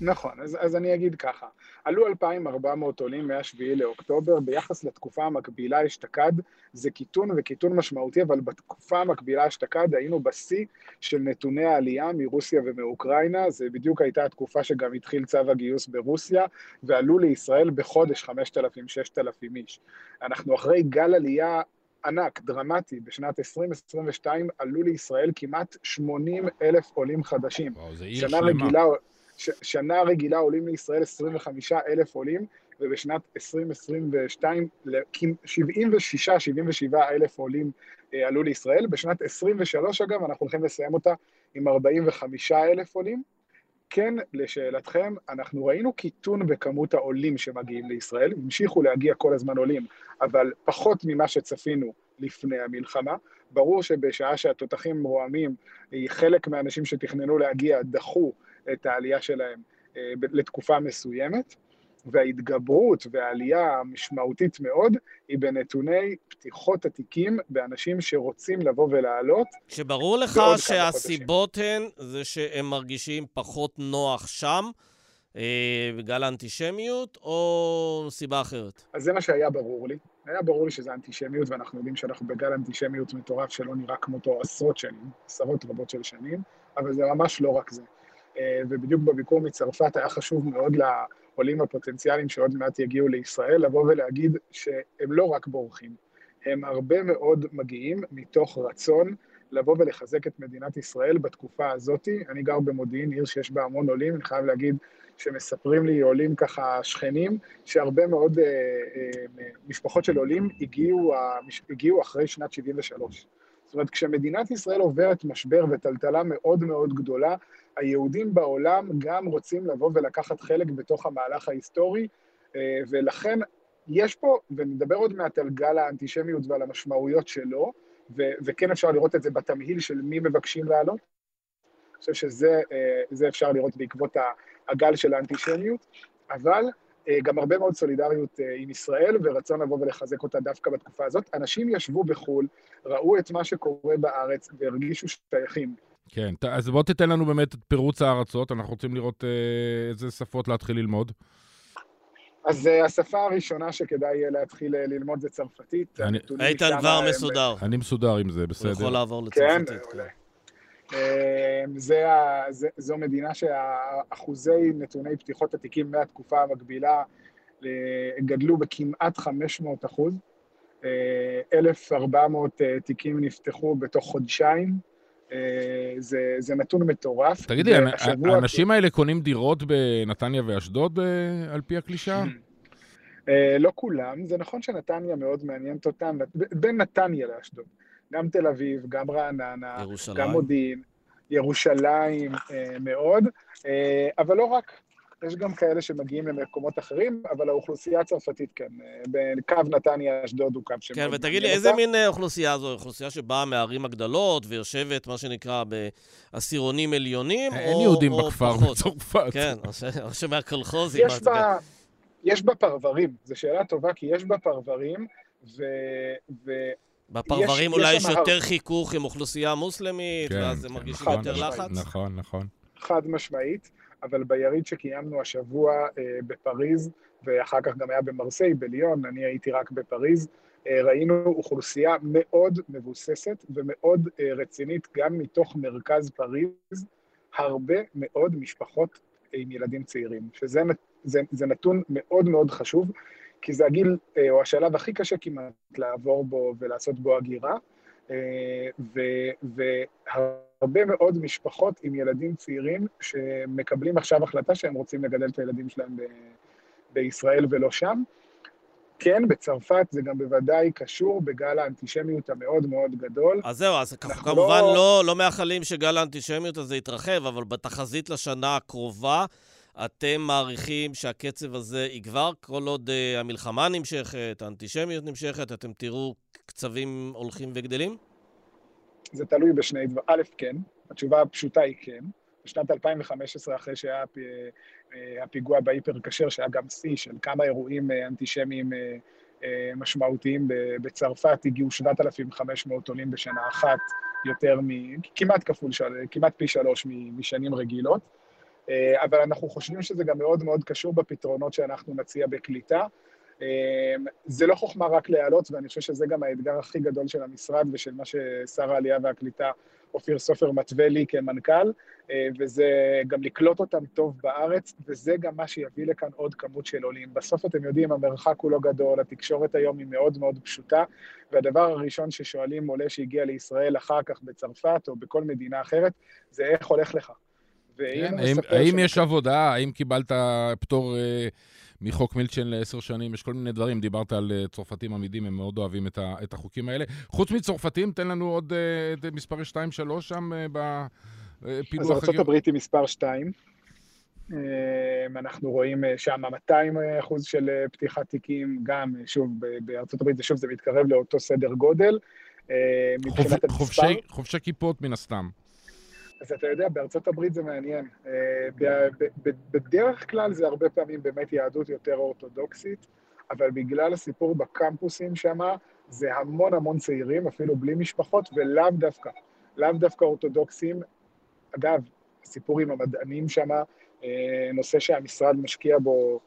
נכון, אז, אז אני אגיד ככה, עלו 2,400 עולים מ-7 לאוקטובר, ביחס לתקופה המקבילה אשתקד זה קיטון וקיטון משמעותי, אבל בתקופה המקבילה אשתקד היינו בשיא של נתוני העלייה מרוסיה ומאוקראינה, זה בדיוק הייתה התקופה שגם התחיל צו הגיוס ברוסיה, ועלו לישראל בחודש 5,000-6,000 איש. אנחנו אחרי גל עלייה ענק, דרמטי, בשנת 2022 עלו לישראל כמעט 80 אלף עולים חדשים. וואו, זה עיר שלמה. רגילה, שנה רגילה עולים לישראל 25 אלף עולים, ובשנת 2022 76-77 אלף עולים אה, עלו לישראל. בשנת 23 אגב, אנחנו הולכים לסיים אותה עם 45 אלף עולים. כן, לשאלתכם, אנחנו ראינו קיטון בכמות העולים שמגיעים לישראל, המשיכו להגיע כל הזמן עולים, אבל פחות ממה שצפינו לפני המלחמה. ברור שבשעה שהתותחים רועמים, חלק מהאנשים שתכננו להגיע דחו את העלייה שלהם אה, לתקופה מסוימת, וההתגברות והעלייה המשמעותית מאוד היא בנתוני פתיחות התיקים באנשים שרוצים לבוא ולעלות. שברור לך שהסיבות הן זה שהם מרגישים פחות נוח שם, אה, בגלל האנטישמיות, או סיבה אחרת? אז זה מה שהיה ברור לי. היה ברור לי שזה אנטישמיות, ואנחנו יודעים שאנחנו בגל אנטישמיות מטורף שלא נראה כמותו עשרות שנים, עשרות רבות של שנים, אבל זה ממש לא רק זה. אה, ובדיוק בביקור מצרפת היה חשוב מאוד לעולים הפוטנציאליים שעוד מעט יגיעו לישראל, לבוא ולהגיד שהם לא רק בורחים, הם הרבה מאוד מגיעים מתוך רצון לבוא ולחזק את מדינת ישראל בתקופה הזאת. אני גר במודיעין, עיר שיש בה המון עולים, אני חייב להגיד שמספרים לי עולים ככה שכנים, שהרבה מאוד אה, אה, משפחות של עולים הגיעו, הגיעו אחרי שנת 73. זאת אומרת, כשמדינת ישראל עוברת משבר וטלטלה מאוד מאוד גדולה, היהודים בעולם גם רוצים לבוא ולקחת חלק בתוך המהלך ההיסטורי, אה, ולכן יש פה, ונדבר עוד מעט על גל האנטישמיות ועל המשמעויות שלו, ו- וכן אפשר לראות את זה בתמהיל של מי מבקשים לעלות. אני חושב שזה אה, אפשר לראות בעקבות הגל של האנטישמיות, אבל גם הרבה מאוד סולידריות עם ישראל ורצון לבוא ולחזק אותה דווקא בתקופה הזאת. אנשים ישבו בחו"ל, ראו את מה שקורה בארץ והרגישו שייכים. כן, אז בוא תיתן לנו באמת את פירוץ הארצות, אנחנו רוצים לראות אה, איזה שפות להתחיל ללמוד. אז השפה הראשונה שכדאי להתחיל ללמוד זה צרפתית. איתן כבר. מסודר. אני מסודר עם זה, בסדר. הוא יכול לעבור לצרפתית. כן. Uh, זה, זה, זו מדינה שאחוזי נתוני פתיחות התיקים מהתקופה המקבילה גדלו בכמעט 500 אחוז. 1,400 תיקים נפתחו בתוך חודשיים. זה, זה נתון מטורף. תגידי, האנשים האלה קונים דירות בנתניה ואשדוד על פי הקלישה? לא כולם, זה נכון שנתניה מאוד מעניינת אותם, בין נתניה לאשדוד. גם תל אביב, גם רעננה, ירושלים. גם מודיעין, ירושלים אה, מאוד, אה, אבל לא רק, יש גם כאלה שמגיעים למקומות אחרים, אבל האוכלוסייה הצרפתית כן, אה, קו נתניה-אשדוד הוא קו ש... כן, ותגיד לי, איזה מין אוכלוסייה זו? אוכלוסייה שבאה מהערים הגדולות ויושבת, מה שנקרא, בעשירונים עליונים, או אין יהודים בכפר בצרפת. כן, או שמהקולחוזים. יש בה... יש בה פרברים, זו שאלה טובה, כי יש בה פרברים, ו... בפרברים יש, אולי יש יותר חיכוך עם אוכלוסייה מוסלמית, כן, ואז כן, הם מרגישים נכון, יותר משמעית. לחץ? נכון, נכון. חד משמעית, אבל ביריד שקיימנו השבוע אה, בפריז, ואחר כך גם היה במרסיי, בליון, אני הייתי רק בפריז, אה, ראינו אוכלוסייה מאוד מבוססת ומאוד אה, רצינית, גם מתוך מרכז פריז, הרבה מאוד משפחות עם ילדים צעירים, שזה זה, זה נתון מאוד מאוד חשוב. כי זה הגיל, אה, או השלב הכי קשה כמעט לעבור בו ולעשות בו הגירה, אה, והרבה מאוד משפחות עם ילדים צעירים שמקבלים עכשיו החלטה שהם רוצים לגדל את הילדים שלהם ב- בישראל ולא שם. כן, בצרפת זה גם בוודאי קשור בגל האנטישמיות המאוד מאוד גדול. אז זהו, אז אנחנו כמובן לא... לא, לא מאחלים שגל האנטישמיות הזה יתרחב, אבל בתחזית לשנה הקרובה, אתם מעריכים שהקצב הזה יגבר כל עוד uh, המלחמה נמשכת, האנטישמיות נמשכת, אתם תראו קצבים הולכים וגדלים? זה תלוי בשני דברים. א', כן, התשובה הפשוטה היא כן. בשנת 2015, אחרי שהיה אה, הפיגוע בהיפר כשר, שהיה גם שיא של כמה אירועים אה, אנטישמיים משמעותיים בצרפת, הגיעו 7,500 עולים בשנה אחת, יותר מ... כמעט כפול, כמעט פי שלוש משנים רגילות. אה, אבל אנחנו חושבים שזה גם מאוד מאוד קשור בפתרונות שאנחנו נציע בקליטה. אה, זה לא חוכמה רק להעלות, ואני חושב שזה גם האתגר הכי גדול של המשרד ושל מה ששר העלייה והקליטה אופיר סופר מתווה לי כמנכ"ל, אה, וזה גם לקלוט אותם טוב בארץ, וזה גם מה שיביא לכאן עוד כמות של עולים. בסוף אתם יודעים, המרחק הוא לא גדול, התקשורת היום היא מאוד מאוד פשוטה, והדבר הראשון ששואלים עולה שהגיע לישראל אחר כך בצרפת או בכל מדינה אחרת, זה איך הולך לך. כן, האם, האם יש עבודה? האם קיבלת פטור אה, מחוק מילצ'ן לעשר שנים? יש כל מיני דברים. דיברת על אה, צרפתים עמידים, הם מאוד אוהבים את, ה, את החוקים האלה. חוץ מצרפתים, תן לנו עוד אה, את מספר 2-3 שם אה, בפילוח אז ארה"ב היא מספר 2. אה, אנחנו רואים אה, שם 200 אחוז של פתיחת תיקים, גם, שוב, בארצות הברית שוב, זה מתקרב לאותו סדר גודל. חובשי, חובשי כיפות מן הסתם. אז אתה יודע, בארצות הברית זה מעניין. אה, בדרך כלל זה הרבה פעמים באמת יהדות יותר אורתודוקסית, אבל בגלל הסיפור בקמפוסים שם, זה המון המון צעירים, אפילו בלי משפחות, ולאו דווקא, לאו דווקא אורתודוקסים. אגב, הסיפור עם המדענים שם, אה, נושא שהמשרד משקיע בו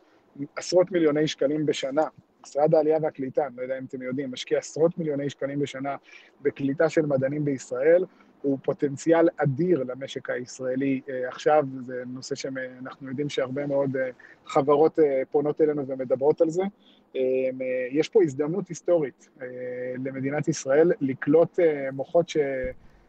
עשרות מיליוני שקלים בשנה. משרד העלייה והקליטה, אני לא יודע אם אתם יודעים, משקיע עשרות מיליוני שקלים בשנה בקליטה של מדענים בישראל. הוא פוטנציאל אדיר למשק הישראלי אה, עכשיו, זה נושא שאנחנו יודעים שהרבה מאוד אה, חברות אה, פונות אלינו ומדברות על זה. יש פה הזדמנות היסטורית למדינת ישראל לקלוט מוחות ש...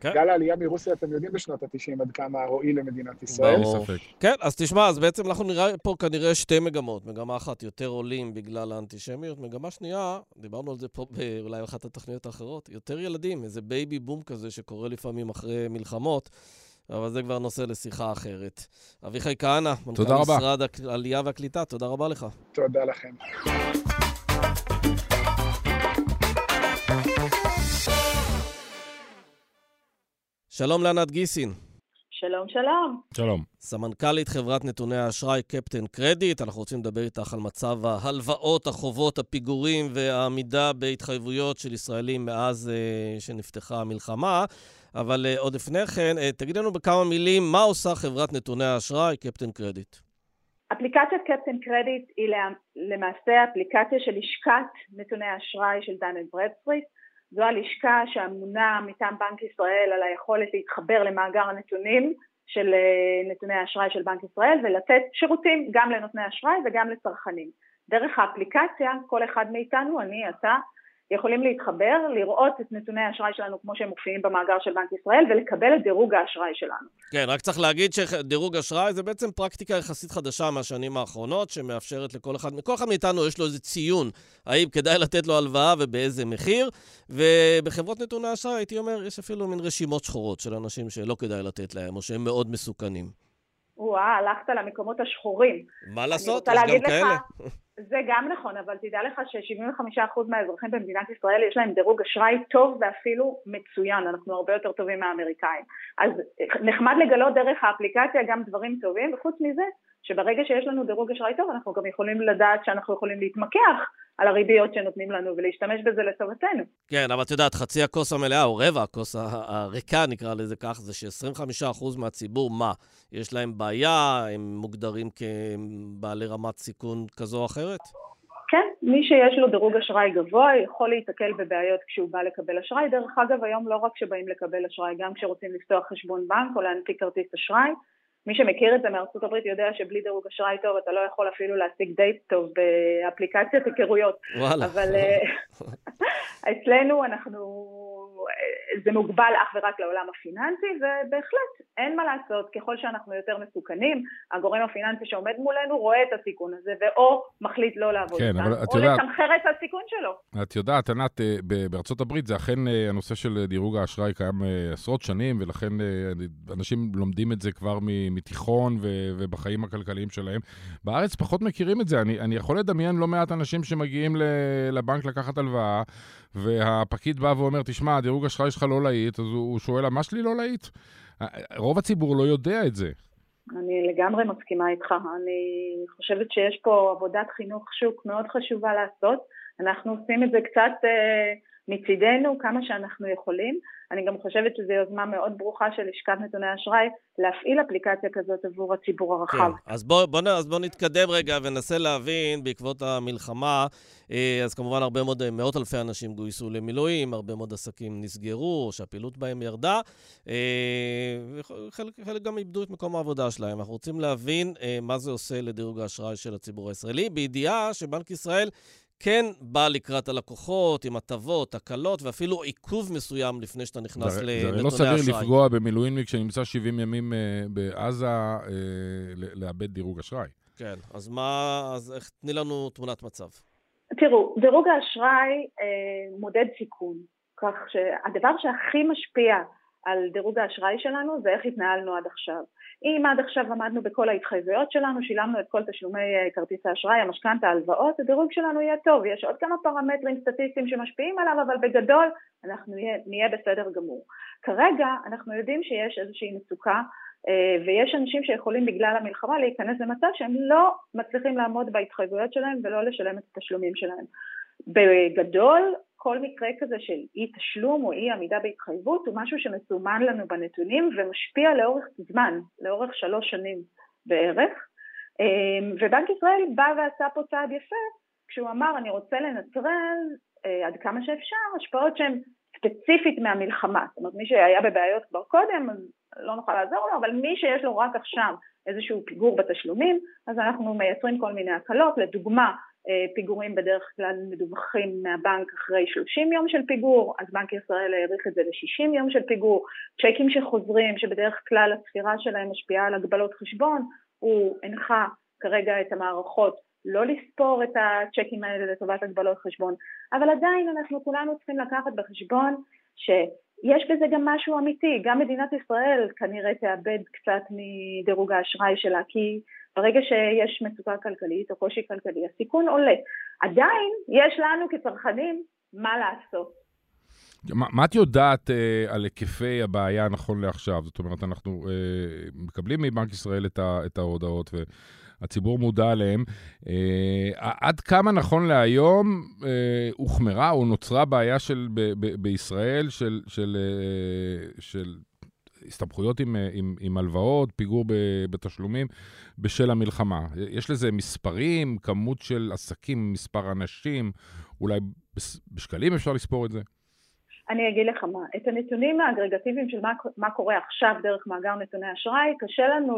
כן. גל העלייה מרוסיה, אתם יודעים בשנות ה-90 עד כמה הועיל למדינת ישראל. ברור. כן, אז תשמע, אז בעצם אנחנו נראה פה כנראה שתי מגמות. מגמה אחת, יותר עולים בגלל האנטישמיות. מגמה שנייה, דיברנו על זה פה אולי באחת התוכניות האחרות, יותר ילדים, איזה בייבי בום כזה שקורה לפעמים אחרי מלחמות. אבל זה כבר נושא לשיחה אחרת. אביחי כהנא, מנכ"ל משרד העלייה והקליטה, תודה רבה לך. תודה לכם. שלום לענת גיסין. שלום, שלום. שלום. סמנכ"לית חברת נתוני האשראי קפטן קרדיט, אנחנו רוצים לדבר איתך על מצב ההלוואות, החובות, הפיגורים והעמידה בהתחייבויות של ישראלים מאז uh, שנפתחה המלחמה. אבל uh, עוד לפני כן, uh, תגיד לנו בכמה מילים, מה עושה חברת נתוני האשראי קפטן קרדיט? אפליקציית קפטן קרדיט היא למעשה אפליקציה של לשכת נתוני האשראי של דן ברדסטריט. זו הלשכה שאמונה מטעם בנק ישראל על היכולת להתחבר למאגר הנתונים של אה, נתוני האשראי של בנק ישראל ולתת שירותים גם לנותני אשראי וגם לצרכנים. דרך האפליקציה כל אחד מאיתנו, אני, אתה, יכולים להתחבר, לראות את נתוני האשראי שלנו כמו שהם מופיעים במאגר של בנק ישראל ולקבל את דירוג האשראי שלנו. כן, רק צריך להגיד שדירוג אשראי זה בעצם פרקטיקה יחסית חדשה מהשנים האחרונות, שמאפשרת לכל אחד, כל אחד מאיתנו יש לו איזה ציון, האם כדאי לתת לו הלוואה ובאיזה מחיר, ובחברות נתוני אשראי, הייתי אומר, יש אפילו מין רשימות שחורות של אנשים שלא כדאי לתת להם, או שהם מאוד מסוכנים. וואה, הלכת למקומות השחורים. מה לעשות? יש גם כאלה. זה גם נכון, אבל תדע לך ש-75% מהאזרחים במדינת ישראל יש להם דירוג אשראי טוב ואפילו מצוין, אנחנו הרבה יותר טובים מהאמריקאים. אז נחמד לגלות דרך האפליקציה גם דברים טובים, וחוץ מזה, שברגע שיש לנו דירוג אשראי טוב, אנחנו גם יכולים לדעת שאנחנו יכולים להתמקח על הריביות שנותנים לנו ולהשתמש בזה לטובתנו. כן, אבל את יודעת, חצי הכוס המלאה, או רבע הכוס הריקה, נקרא לזה כך, זה ש-25% מהציבור, מה? יש להם בעיה? הם מוגדרים כבעלי רמת סיכון כזו או אחרת? כן, מי שיש לו דירוג אשראי גבוה יכול להיתקל בבעיות כשהוא בא לקבל אשראי. דרך אגב, היום לא רק כשבאים לקבל אשראי, גם כשרוצים לפתוח חשבון בנק או להנפיק כרטיס אשראי, מי שמכיר את זה מארצות הברית יודע שבלי דירוג אשראי טוב אתה לא יכול אפילו להשיג דייט טוב באפליקציית היכרויות. וואלה. אבל אה, אצלנו אנחנו, אה, זה מוגבל אך ורק לעולם הפיננסי, ובהחלט אין מה לעשות, ככל שאנחנו יותר מסוכנים, הגורם הפיננסי שעומד מולנו רואה את הסיכון הזה, ואו מחליט לא לעבוד כן, איתנו, או יודעת, לתמחר את הסיכון שלו. את יודעת, ענת, אה, בארצות הברית זה אכן הנושא של דירוג האשראי קיים עשרות שנים, ולכן אנשים לומדים את זה כבר מתיכון ובחיים הכלכליים שלהם. בארץ פחות מכירים את זה. אני, אני יכול לדמיין לא מעט אנשים שמגיעים לבנק לקחת הלוואה, והפקיד בא ואומר, תשמע, הדירוג אשראי שלך לא להיט, אז הוא שואל, מה שלי לא להיט? רוב הציבור לא יודע את זה. אני לגמרי מסכימה איתך. אני חושבת שיש פה עבודת חינוך שוק מאוד חשובה לעשות. אנחנו עושים את זה קצת אה, מצידנו, כמה שאנחנו יכולים. אני גם חושבת שזו יוזמה מאוד ברוכה של לשכת נתוני אשראי להפעיל אפליקציה כזאת עבור הציבור הרחב. כן, אז בואו בוא, בוא נתקדם רגע וננסה להבין, בעקבות המלחמה, אה, אז כמובן הרבה מאוד, מאות אלפי אנשים גויסו למילואים, הרבה מאוד עסקים נסגרו, שהפעילות בהם ירדה, אה, וחלק גם איבדו את מקום העבודה שלהם. אנחנו רוצים להבין אה, מה זה עושה לדירוג האשראי של הציבור הישראלי, בידיעה שבנק ישראל כן בא לקראת הלקוחות עם הטבות, הקלות ואפילו עיכוב מסוים לפני שאתה נכנס לנתוני אשראי. זה לא סביר לפגוע במילואימניק שנמצא 70 ימים uh, בעזה uh, לאבד דירוג אשראי. כן, אז מה, אז איך, תני לנו תמונת מצב. תראו, דירוג האשראי אה, מודד סיכון, כך שהדבר שהכי משפיע על דירוג האשראי שלנו זה איך התנהלנו עד עכשיו. אם עד עכשיו עמדנו בכל ההתחייבויות שלנו, שילמנו את כל תשלומי אה, כרטיס האשראי, המשכנתה, ההלוואות, הדירוג שלנו יהיה טוב. יש עוד כמה פרמטרים סטטיסטיים שמשפיעים עליו, אבל בגדול אנחנו נהיה, נהיה בסדר גמור. כרגע אנחנו יודעים שיש איזושהי מצוקה אה, ויש אנשים שיכולים בגלל המלחמה להיכנס למצב שהם לא מצליחים לעמוד בהתחייבויות שלהם ולא לשלם את התשלומים שלהם. בגדול כל מקרה כזה של אי תשלום או אי עמידה בהתחייבות הוא משהו שמסומן לנו בנתונים ומשפיע לאורך זמן, לאורך שלוש שנים בערך. אמ, ובנק ישראל בא ועשה פה צעד יפה כשהוא אמר אני רוצה לנטרל אה, עד כמה שאפשר השפעות שהן ספציפית מהמלחמה. זאת אומרת מי שהיה בבעיות כבר קודם אז לא נוכל לעזור לו, אבל מי שיש לו רק עכשיו איזשהו פיגור בתשלומים אז אנחנו מייצרים כל מיני הקלות, לדוגמה פיגורים בדרך כלל מדווחים מהבנק אחרי 30 יום של פיגור, אז בנק ישראל העריך את זה ל-60 יום של פיגור, צ'קים שחוזרים שבדרך כלל הספירה שלהם משפיעה על הגבלות חשבון, הוא הנחה כרגע את המערכות לא לספור את הצ'קים האלה לטובת הגבלות חשבון, אבל עדיין אנחנו כולנו צריכים לקחת בחשבון שיש בזה גם משהו אמיתי, גם מדינת ישראל כנראה תאבד קצת מדירוג האשראי שלה, כי ברגע שיש מצוקה כלכלית או קושי כלכלי, הסיכון עולה. עדיין יש לנו כצרכנים מה לעשות. מה, מה את יודעת אה, על היקפי הבעיה נכון לעכשיו? זאת אומרת, אנחנו אה, מקבלים מבנק ישראל את, ה, את ההודעות והציבור מודע עליהן. אה, עד כמה נכון להיום אה, הוחמרה או נוצרה בעיה של, ב, ב, בישראל של, של, אה, של הסתבכויות עם, אה, עם, עם הלוואות, פיגור בתשלומים בשל המלחמה. יש לזה מספרים, כמות של עסקים, מספר אנשים, אולי בשקלים אפשר לספור את זה? אני אגיד לך מה, את הנתונים האגרגטיביים של מה, מה קורה עכשיו דרך מאגר נתוני אשראי, קשה לנו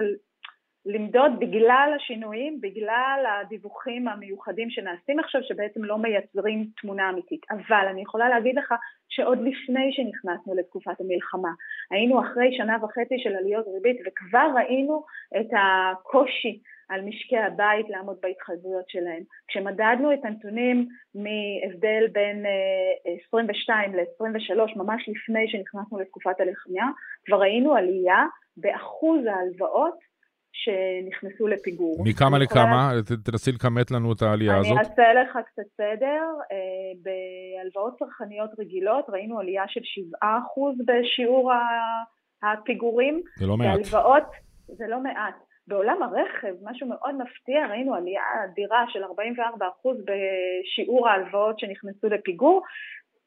למדוד בגלל השינויים, בגלל הדיווחים המיוחדים שנעשים עכשיו, שבעצם לא מייצרים תמונה אמיתית. אבל אני יכולה להגיד לך שעוד לפני שנכנסנו לתקופת המלחמה, היינו אחרי שנה וחצי של עליות ריבית וכבר ראינו את הקושי על משקי הבית לעמוד בהתחייבויות שלהם. כשמדדנו את הנתונים מהבדל בין 22 אה, ל-23, ממש לפני שנכנסנו לתקופת הלחימה, כבר ראינו עלייה באחוז ההלוואות שנכנסו לפיגור. מכמה לכמה? תנסי לכמת לנו את העלייה הזאת. אני אעשה לך קצת סדר. אה, בהלוואות צרכניות רגילות ראינו עלייה של 7% בשיעור הפיגורים. זה לא מעט. בהלוואות, זה לא מעט. בעולם הרכב, משהו מאוד מפתיע, ראינו עלייה אדירה של 44% בשיעור ההלוואות שנכנסו לפיגור.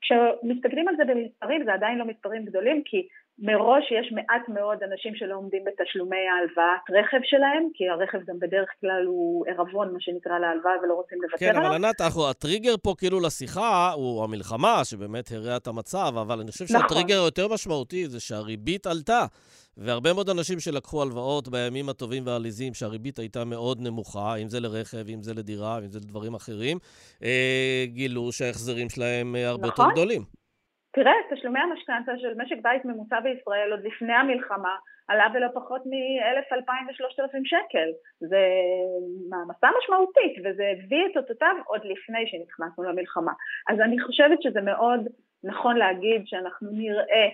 כשמסתכלים על זה במספרים, זה עדיין לא מספרים גדולים, כי מראש יש מעט מאוד אנשים שלא עומדים בתשלומי ההלוואת רכב שלהם, כי הרכב גם בדרך כלל הוא עירבון, מה שנקרא, להלוואה ולא רוצים לוותר כן, עליו. כן, אבל ענת, הטריגר פה כאילו לשיחה הוא המלחמה, שבאמת הרעה את המצב, אבל אני חושב נכון. שהטריגר היותר משמעותי זה שהריבית עלתה. והרבה מאוד אנשים שלקחו הלוואות בימים הטובים והעליזים, שהריבית הייתה מאוד נמוכה, אם זה לרכב, אם זה לדירה, אם זה לדברים אחרים, אה, גילו שההחזרים שלהם אה, הרבה נכון. יותר גדולים. תראה, תשלומי המשכנתה של משק בית ממוצע בישראל עוד לפני המלחמה עלה בלא פחות מ-1,000, 2,000 ו-3,000 שקל. זה מעמסה משמעותית, וזה הביא את אותותיו עוד לפני שנכנסנו למלחמה. אז אני חושבת שזה מאוד נכון להגיד שאנחנו נראה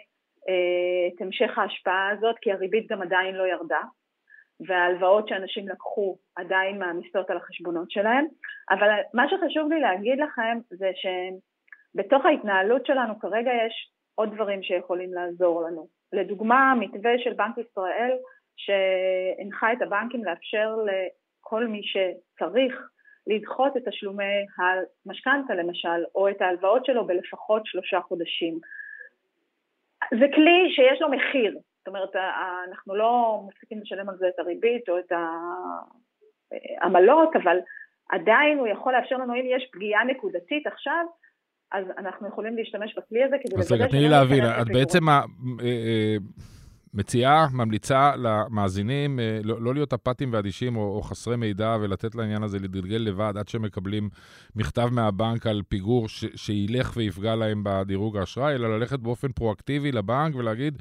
אה, את המשך ההשפעה הזאת, כי הריבית גם עדיין לא ירדה, וההלוואות שאנשים לקחו עדיין מעמיסות על החשבונות שלהם. אבל מה שחשוב לי להגיד לכם זה שבתוך ההתנהלות שלנו כרגע יש עוד דברים שיכולים לעזור לנו. לדוגמה, מתווה של בנק ישראל שהנחה את הבנקים לאפשר לכל מי שצריך לדחות את תשלומי המשכנתה למשל, או את ההלוואות שלו בלפחות שלושה חודשים. זה כלי שיש לו מחיר, זאת אומרת, אנחנו לא מפסיקים לשלם על זה את הריבית או את העמלות, אבל עדיין הוא יכול לאפשר לנו, אם יש פגיעה נקודתית עכשיו, אז אנחנו יכולים להשתמש בכלי הזה כדי. אז רגע, תני לי להבין, את בעצם אה, אה, מציעה, ממליצה למאזינים אה, לא, לא להיות אפאתיים ואדישים או, או חסרי מידע ולתת לעניין הזה להתגלגל לבד עד שהם מקבלים מכתב מהבנק על פיגור ש, שילך ויפגע להם בדירוג האשראי, אלא ללכת באופן פרואקטיבי לבנק ולהגיד,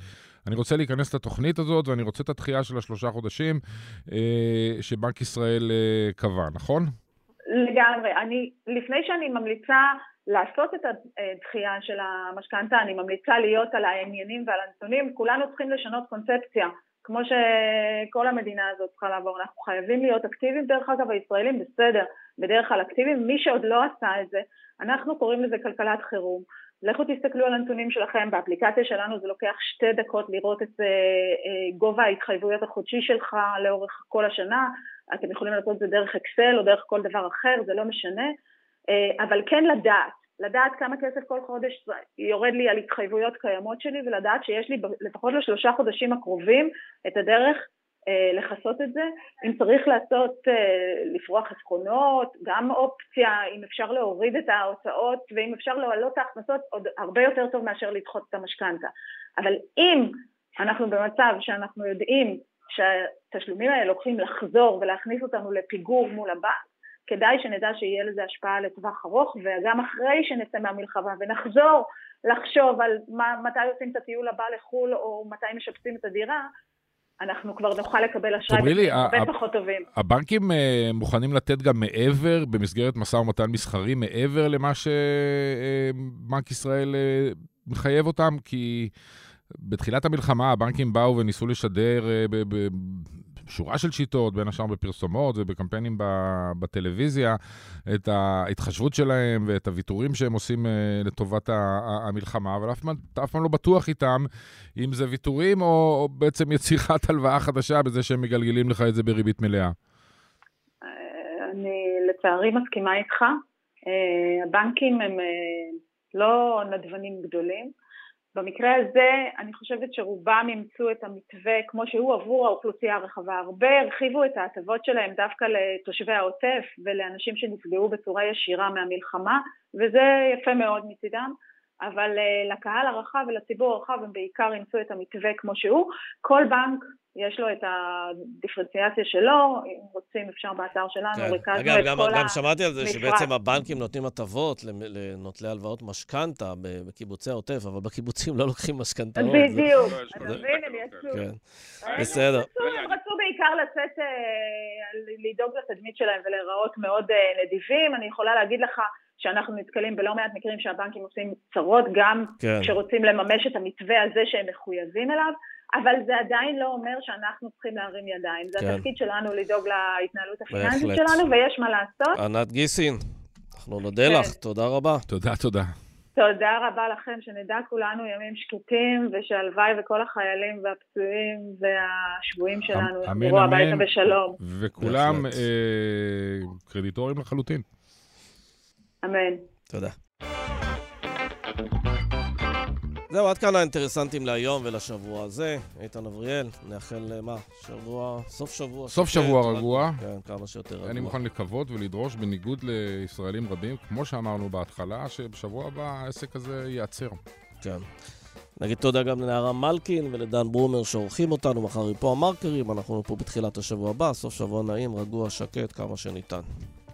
אני רוצה להיכנס לתוכנית הזאת ואני רוצה את הדחייה של השלושה חודשים אה, שבנק ישראל אה, קבע, נכון? לגמרי. אני, לפני שאני ממליצה לעשות את הדחייה של המשכנתה, אני ממליצה להיות על העניינים ועל הנתונים, כולנו צריכים לשנות קונספציה, כמו שכל המדינה הזאת צריכה לעבור, אנחנו חייבים להיות אקטיביים, דרך אגב הישראלים בסדר, בדרך כלל אקטיביים, מי שעוד לא עשה את זה, אנחנו קוראים לזה כלכלת חירום, לכו תסתכלו על הנתונים שלכם, באפליקציה שלנו זה לוקח שתי דקות לראות את אה, גובה ההתחייבויות החודשי שלך לאורך כל השנה, אתם יכולים לעשות את זה דרך אקסל או דרך כל דבר אחר, זה לא משנה, אה, אבל כן לדעת, לדעת כמה כסף כל חודש יורד לי על התחייבויות קיימות שלי ולדעת שיש לי לפחות לשלושה חודשים הקרובים את הדרך אה, לכסות את זה. אם צריך לעשות, אה, לפרוח חסכונות, גם אופציה, אם אפשר להוריד את ההוצאות ואם אפשר להעלות את ההכנסות, עוד הרבה יותר טוב מאשר לדחות את המשכנתה. אבל אם אנחנו במצב שאנחנו יודעים שהתשלומים האלה הולכים לחזור ולהכניס אותנו לפיגור מול הבנק, כדאי שנדע שיהיה לזה השפעה לטווח ארוך, וגם אחרי שנצא מהמלחמה ונחזור לחשוב על מה, מתי עושים את הטיול הבא לחו"ל או מתי משפצים את הדירה, אנחנו כבר נוכל לקבל אשראי הרבה פחות טובים. הבנקים אה, מוכנים לתת גם מעבר, במסגרת משא ומתן מסחרי, מעבר למה שבנק ישראל אה, מחייב אותם? כי בתחילת המלחמה הבנקים באו וניסו לשדר בשורה של שיטות, בין השאר בפרסומות ובקמפיינים בטלוויזיה, את ההתחשבות שלהם ואת הוויתורים שהם עושים אה, לטובת המלחמה, אבל אף, פעם לא בטוח איתם אם זה ויתורים או בעצם יצירת הלוואה חדשה בזה שהם מגלגלים לך את זה בריבית מלאה. אה, אני לצערי מסכימה איתך. אה, הבנקים הם לא נדבנים גדולים. במקרה הזה אני חושבת שרובם אימצו את המתווה כמו שהוא עבור האוכלוסייה הרחבה. הרבה הרחיבו את ההטבות שלהם דווקא לתושבי העוטף ולאנשים שנפגעו בצורה ישירה מהמלחמה, וזה יפה מאוד מצידם. אבל uh, לקהל הרחב ולציבור הרחב הם בעיקר אימצו את המתווה כמו שהוא. כל בנק יש לו את הדיפרנציאציה שלו, אם רוצים אפשר באתר שלנו, כן. ריכזנו אגב, את גם, כל גם שמעתי על זה המפרט. שבעצם הבנקים נותנים הטבות לנוטלי הלוואות משכנתה בקיבוצי העוטף, אבל בקיבוצים לא לוקחים משכנתאות. בדיוק, לא, יש אתה כל מבין, הם יצאו. כן, בסדר. הם רצו בעיקר לצאת, אה, לדאוג לתדמית שלהם ולהיראות מאוד אה, נדיבים. אני יכולה להגיד לך שאנחנו נתקלים בלא מעט מקרים שהבנקים עושים צרות, גם כן. כשרוצים לממש את המתווה הזה שהם מחויבים אליו, אבל זה עדיין לא אומר שאנחנו צריכים להרים ידיים. זה כן. התפקיד שלנו לדאוג להתנהלות הפיננסית. שלנו, ויש מה לעשות. ענת גיסין, אנחנו נודה כן. לך, תודה רבה. תודה, תודה. תודה רבה לכם, שנדע כולנו ימים שקטים, ושהלוואי וכל החיילים והפצועים והשבויים שלנו אמן, יחזרו הביתה. בשלום. וכולם. אה, קרדיטורים לחלוטין. אמן. תודה. זהו, עד כאן האינטרסנטים להיום ולשבוע הזה. איתן אבריאל, נאחל אה, מה? שבוע, סוף שבוע. סוף שקט, שבוע רגוע. רגוע. כן, כמה שיותר רגוע. אני מוכן לקוות ולדרוש, בניגוד לישראלים רבים, כמו שאמרנו בהתחלה, שבשבוע הבא העסק הזה ייעצר. כן. נגיד תודה גם לנערה מלקין ולדן ברומר שעורכים אותנו מחר מפה המרקרים. אנחנו פה בתחילת השבוע הבא, סוף שבוע נעים, רגוע, שקט, כמה שניתן.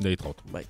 להתראות. ביי.